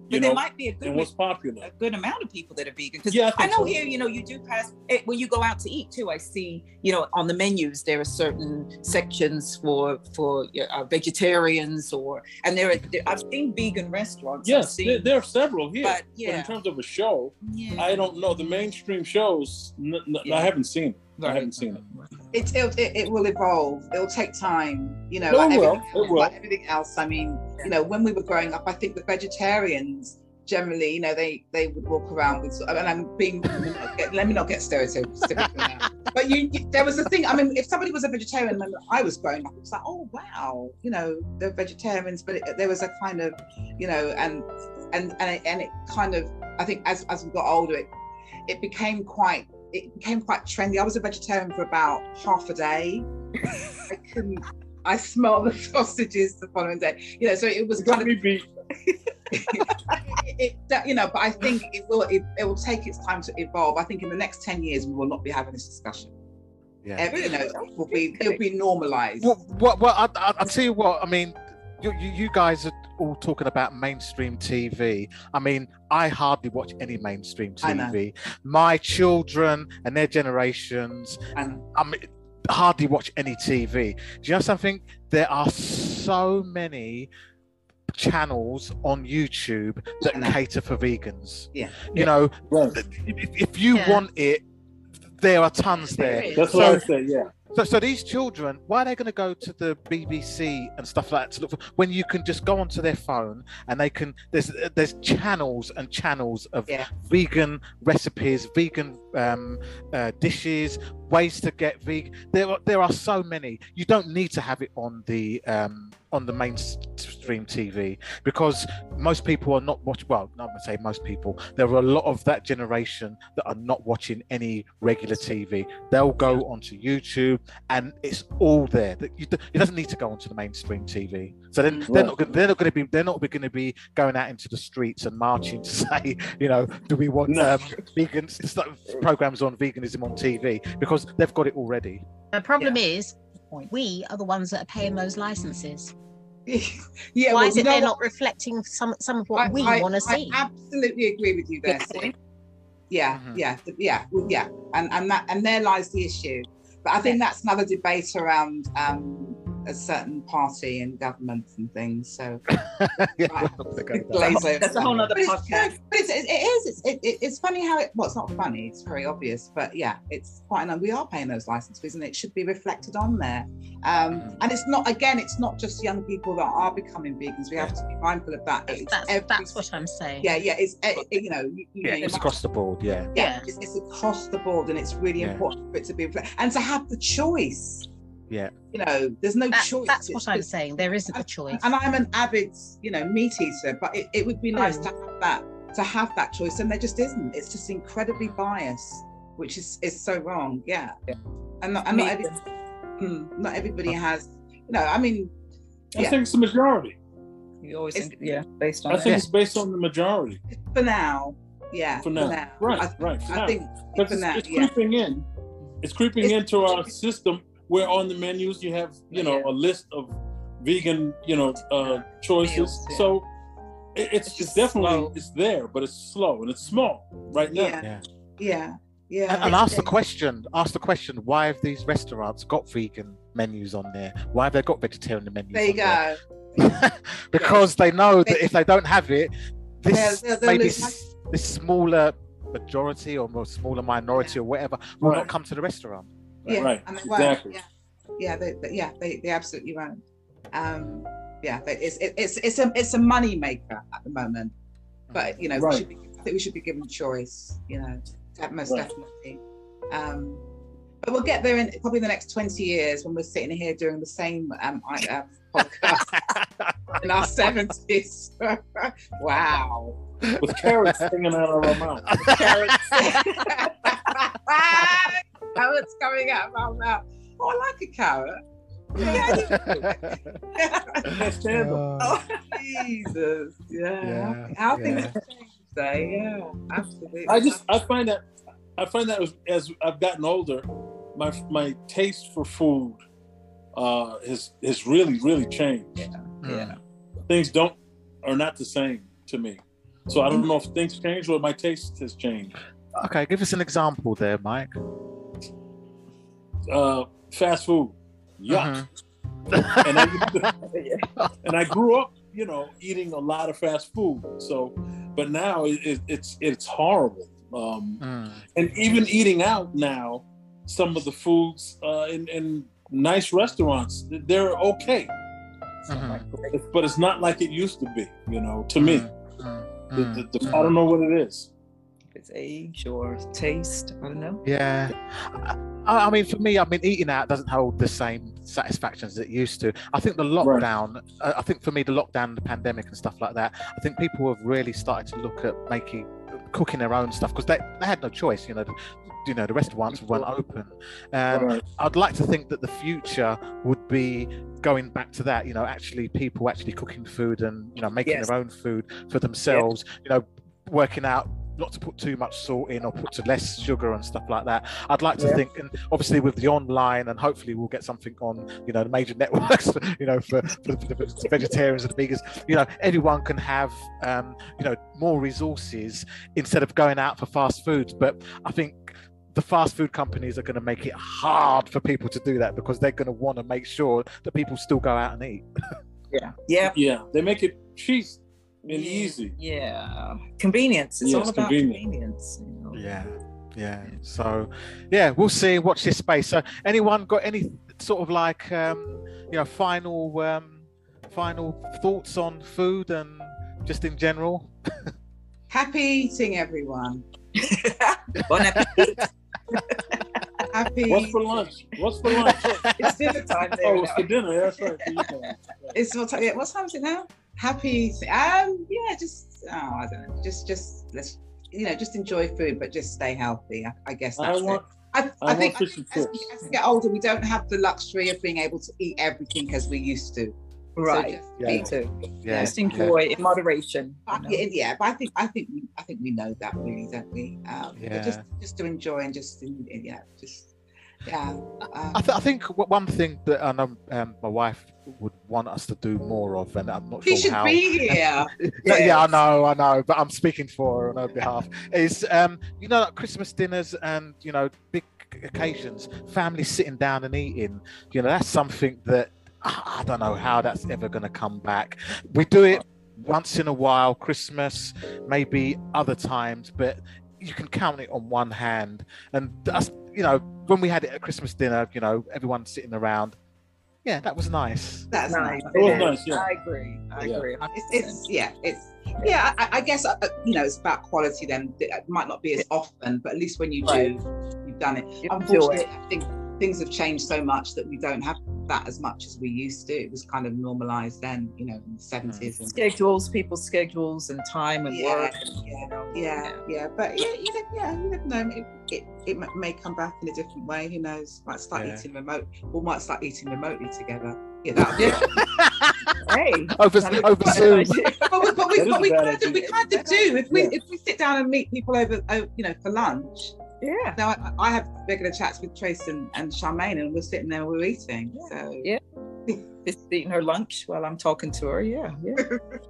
Yeah. But know, there might be a good what's popular. a good amount of people that are vegan because Yeah, I I, know so. here you know you do pass eh, when you go out to eat too i see you know on the menus there are certain sections for for uh, vegetarians or and there are i've seen vegan restaurants Yes, seen, there, there are several here. but But in terms of a show, yeah I don't know the mainstream shows. N- n- Yeah. I haven't seen it. I Right. haven't seen it. it, it, it, it will evolve. It will take time, you know, No, like, it will. everything, It will. like everything else. I mean, you know, when we were growing up, I think the vegetarians generally, you know, they they would walk around with, and I'm being, let me not get, let me not get stereotypical. But you, you, there was a thing. I mean, if somebody was a vegetarian when I was growing up, it was like, oh wow, you know, they're vegetarians. But it, there was a kind of, you know, and and and it, and it kind of, I think as as we got older, it it became quite it became quite trendy. I was a vegetarian for about half a day. I couldn't. I smelled the sausages the following day. You know, so it was You got kind of beat. it, it, that- you know. But I think it will. It, it will take its time to evolve. I think in the next ten years we will not be having this discussion. yeah. Every, you know, it will be it'll be normalized. Well, what? Well, I, I, I'll tell you what. I mean, you, you, you guys are all talking about mainstream TV. I mean, I hardly watch any mainstream TV. My children and their generations, And I mean, hardly watch any TV. Do you know something? There are so many channels on YouTube that cater for vegans. Yeah. You know, Right. if, if you Yeah. want it, there are tons There there. is. That's So- what I say. Yeah. So, so these children, why are they going to go to the BBC and stuff like that to look for when you can just go onto their phone and they can? There's there's channels and channels of Yeah. vegan recipes, vegan um, uh, dishes, ways to get vegan. There are there are so many. You don't need to have it on the um, on the mainstream TV because most people are not watching. Well, I'm going to say most people. There are a lot of that generation that are not watching any regular TV. They'll go onto YouTube and it's all there. You, it doesn't need to go onto the mainstream TV. So then they're Right. not gonna, they're not going to be they're not going to be going out into the streets and marching to say you know do we want No. um, vegan stuff, programs on veganism on TV because they've got it already. The problem is, we are the ones that are paying those licenses. yeah, Why well, is it know they're what? not reflecting some some of what I- we want to see? I absolutely agree with you there. Good Sid. point. Yeah, Mhm. yeah, yeah, yeah, and and that and there lies the issue. But I think that's another debate around um, a certain party and government and things. So Yeah, Right. we're not gonna go there. Glaze over That's a whole other nother but it's, podcast. but it's, it, it is. It's, it, it- it's funny how it. Well, it's not funny. It's very obvious. But yeah, it's quite. An, we are paying those license fees, and it should be reflected on there. Um, Mhm. and it's not. Again, it's not just young people that are becoming vegans. We have to be mindful of that. It's that's every- that's what I'm saying. Yeah, yeah. It's eh, you know. You, you Yeah, know, it's might- across the board. Yeah. yeah, Yeah. It's, it's across the board, and it's really Yeah. important for it to be reflected and to have the choice. Yeah. You know, there's no That- choice. that's It's what I'm saying. There isn't a choice. and I'm an avid, you know, meat eater, but it, it would be nice Mm. to have that to have that choice, and there just isn't. It's just incredibly biased, which is is so wrong. Yeah, Yeah. and not, and not, every, mm, not everybody has. You know, I mean, I Yeah. think it's the majority. You always It's- think, yeah, based on I that. think it's based on the majority for now, yeah, for now. Right, I, right. For I now. think Because for it's, now, it's yeah. creeping in. It's creeping It's- into our system where on the menus you have, you know, a list of vegan, you know, uh, choices. Meals, yeah. So it, it's, It's it's definitely slow. it's there, but it's slow and it's small right now. Yeah. Yeah. yeah, yeah. And, and ask the question. Ask the question. Why have these restaurants got vegan menus on there? Why have they got vegetarian menus? There you on there? go. because they know that if they don't have it, this They'll- they'll maybe s- this smaller majority or more smaller minority or whatever will Right. not come to the restaurant. Yeah, Right, they won't. exactly. Yeah, yeah, they, they- yeah, they, they absolutely won't. Um, yeah, they, it's it, it's it's a it's a money maker at the moment, but you know, Right. we should be, I think we should be given choice. You know, most Right. definitely. Um, but we'll get there in probably the next twenty years when we're sitting here doing the same um, I, uh, podcast in our seventies. wow, With carrots hanging out of our mouth. carrots, carrots coming out of our mouth. Oh, I like a carrot. Yeah, Can't stand. Oh, Jesus. Yeah. Yeah, How things yeah. have changed today. Yeah, absolutely. I just I find that I find that as, as I've gotten older, my my taste for food uh, has has really really changed. Yeah. Hmm. Things don't are not the same to me. So I don't mm-hmm. know if things change or my taste has changed. Okay, give us an example there, Mike. Uh, fast food, yuck. Mhm. And I and I grew up, you know, eating a lot of fast food. So, but now it, it, it's it's horrible. Um, Mm. and even eating out now, some of the foods uh, in, in nice restaurants, they're okay, Mhm. but it's not like it used to be. You know, to me, Mm. The- the- the- I don't know what it is. If it's age or taste, I don't know. Yeah, I, I mean, for me, I mean, eating out doesn't hold the same satisfaction as it used to. I think the lockdown, uh, I think for me, the lockdown, the pandemic, and stuff like that. I think people have really started to look at making, cooking their own stuff because they, they had no choice. You know, the, you know, the restaurants weren't open. Um, Right. I'd like to think that the future would be going back to that. You know, actually, people actually cooking food and you know making Yes. their own food for themselves. You know, working out not to put too much salt in or put to less sugar and stuff like that. I'd like to Yeah. think, and obviously with the online, and hopefully we'll get something on, you know, the major networks, you know, for, for, the, for the vegetarians and vegans. You know, everyone can have, um, you know, more resources instead of going out for fast foods. But I think the fast food companies are going to make it hard for people to do that because they're going to want to make sure that people still go out and eat. Yeah. Yeah. Yeah, they make it cheap and Yeah. easy. Yeah. Convenience. It's Yeah, all it's about convenient. convenience. you know. Yeah, yeah. So, yeah, we'll see. Watch this space. So, anyone got any sort of like, um, you know, final, um, final thoughts on food and just in general? Happy eating, everyone. bon appetit. Happy. What's for lunch? What's for lunch? It's dinner time there. oh, it's for dinner. Yeah, that's right. for you guys. It's what time? Yeah, what time is it now? Happy. Um. Yeah. Just. Oh, I don't know. Just. Just. Let's. You know. Just enjoy food, but just stay healthy. I, I guess I that's want. it. I, I I think fish and as we, as we get older, we don't have the luxury of being able to eat everything as we used to. So Right. just- Yeah. Me too. Yeah, Just enjoy in moderation. you know. yeah, yeah, but I think I think we I think we know that really, don't we? Um, Yeah. Just just to enjoy and just yeah, just yeah. Um, I, th- I think w- one thing that I know um, my wife would want us to do more of, and I'm not he sure should how. be here. No, yeah, I know, I know, but I'm speaking for her on her behalf. Is um, you know, like Christmas dinners and you know, big occasions, families sitting down and eating. You know, that's something that I I don't know how that's ever going to come back. We do it once in a while, Christmas, maybe other times, but you can count it on one hand. And that's you know, when we had it at Christmas dinner, you know, everyone sitting around. Yeah, that was nice. That's Nice. nice. It was nice, yeah. I agree. I Yeah. agree. It's, it's yeah, it's yeah. I, I guess uh, you know it's about quality. Then it might not be as often, but at least when you do, you've done it. You enjoy Unfortunately, it. I think things have changed so much that we don't have that as much as we used to. It was kind of normalized then, you know, in the seventies. and schedules, people's schedules, and time and Yeah, work. yeah, yeah, yeah. But yeah, you never, yeah, you never know. It, it, it may- may come back in a different way. Who knows? Might start Yeah. eating remote, or might start eating remotely together. Yeah, that. Yeah. Hey, Over, That is over Zoom. a nice idea. but we, but we, but we kind of, we kind of do. If we, if we sit down and meet people over, oh, you know, for lunch. Yeah. Now I, I have regular chats with Trace and, and Charmaine, and we're sitting there, we're eating. So Yeah. Just eating her lunch while I'm talking to her. Yeah, yeah.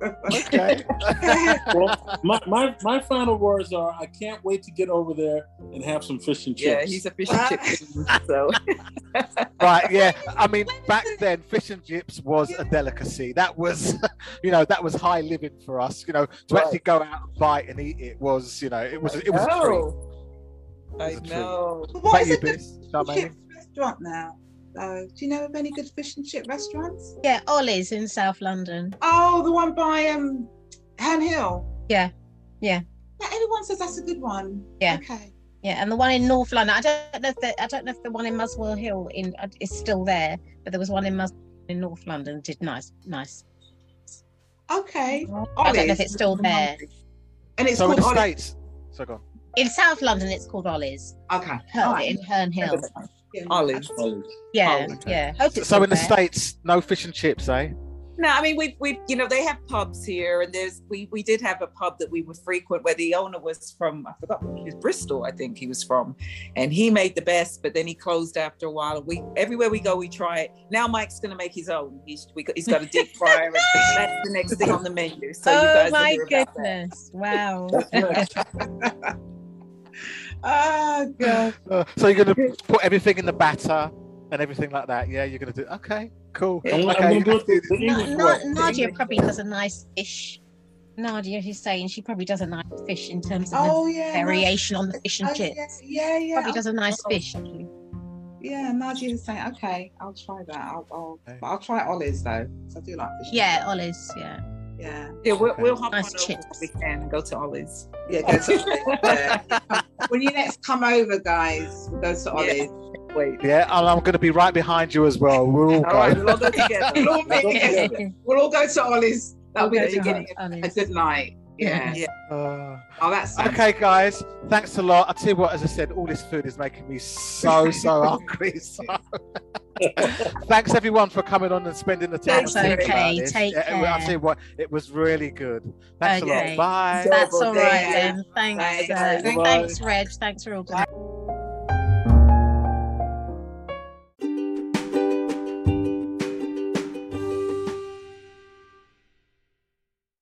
Okay. Well, my, my my final words are: I can't wait to get over there and have some fish and chips. Yeah, he's a fish and chip king, so right yeah i mean back then fish and chips was a delicacy that was you know that was high living for us you know to Right. actually go out and buy it and eat it was you know it was it was a treat know. I It's a treat. know. what Thank is you, a good fish and chip restaurant now? Uh, do you know of any good fish and chip restaurants? Yeah, Ollie's in South London. Oh, the one by um Herne Hill. Yeah, yeah. Yeah, everyone says that's a good one. Yeah. Okay. Yeah, and the one in North London. I don't know if the, I don't know if the one in Muswell Hill in uh, is still there, but there was one in Mus in North London. Did nice, nice. Okay. I don't know if it's still there. And it's so in called the Ollie's. states so go on In South London, it's called Ollie's. Okay. Herne, All right. In Herne Hill. Yeah. Ollie's. Olives. Yeah, yeah. Hope it's so still in the states no fish and chips eh No, I mean we we you know they have pubs here, and there's we we did have a pub that we would frequent where the owner was from I forgot he was Bristol I think he was from, and he made the best, but then he closed after a while. And we everywhere we go we try it. Now Mike's gonna make his own. He's we he's got a deep fryer. and that's the next thing on the menu. So you oh guys my hear about that. goodness! Wow. That's nice. Oh god. Uh, so you're gonna put everything in the batter and everything like that yeah you're gonna do okay cool Yeah, okay I'm gonna do it the, the Na- English Na- way. Nadia probably way. does a nice fish. Nadia, who's saying she probably does a nice fish in terms of Oh yeah. the variation on the fish and Oh, chips. yeah, yeah, yeah. Probably does a nice Oh. fish. actually. Yeah, Nadia was saying, okay, I'll try that. I'll, I'll, Okay. I'll try Ollie's though, 'cause I do like fish. Yeah, chips. Ollie's. Yeah. Yeah, Yeah, we'll, Okay. we'll hop Nice on over chips. if we can and go to Ollie's. yeah. Go to Ollie's. When you next come over, guys, we'll go to Ollie's. Wait. yeah and i'm gonna be right behind you as well we'll all All right, go we'll all go together. We'll all Go meet together. together. We'll all go to Ollie's. That'll be the beginning of Ollie's. a good night. Yeah. Yeah. Uh, Oh, that's Okay, guys, thanks a lot. I tell you what, as I said, all this food is making me so, so hungry. So Thanks everyone for coming on and spending the time. That's and thinking about okay. this. Take Yeah, I care. tell what, it was really good. Thanks a lot. Bye. That's all Take right then. Thanks. Thanks. Uh, Bye-bye. thanks, Reg. Thanks for organising.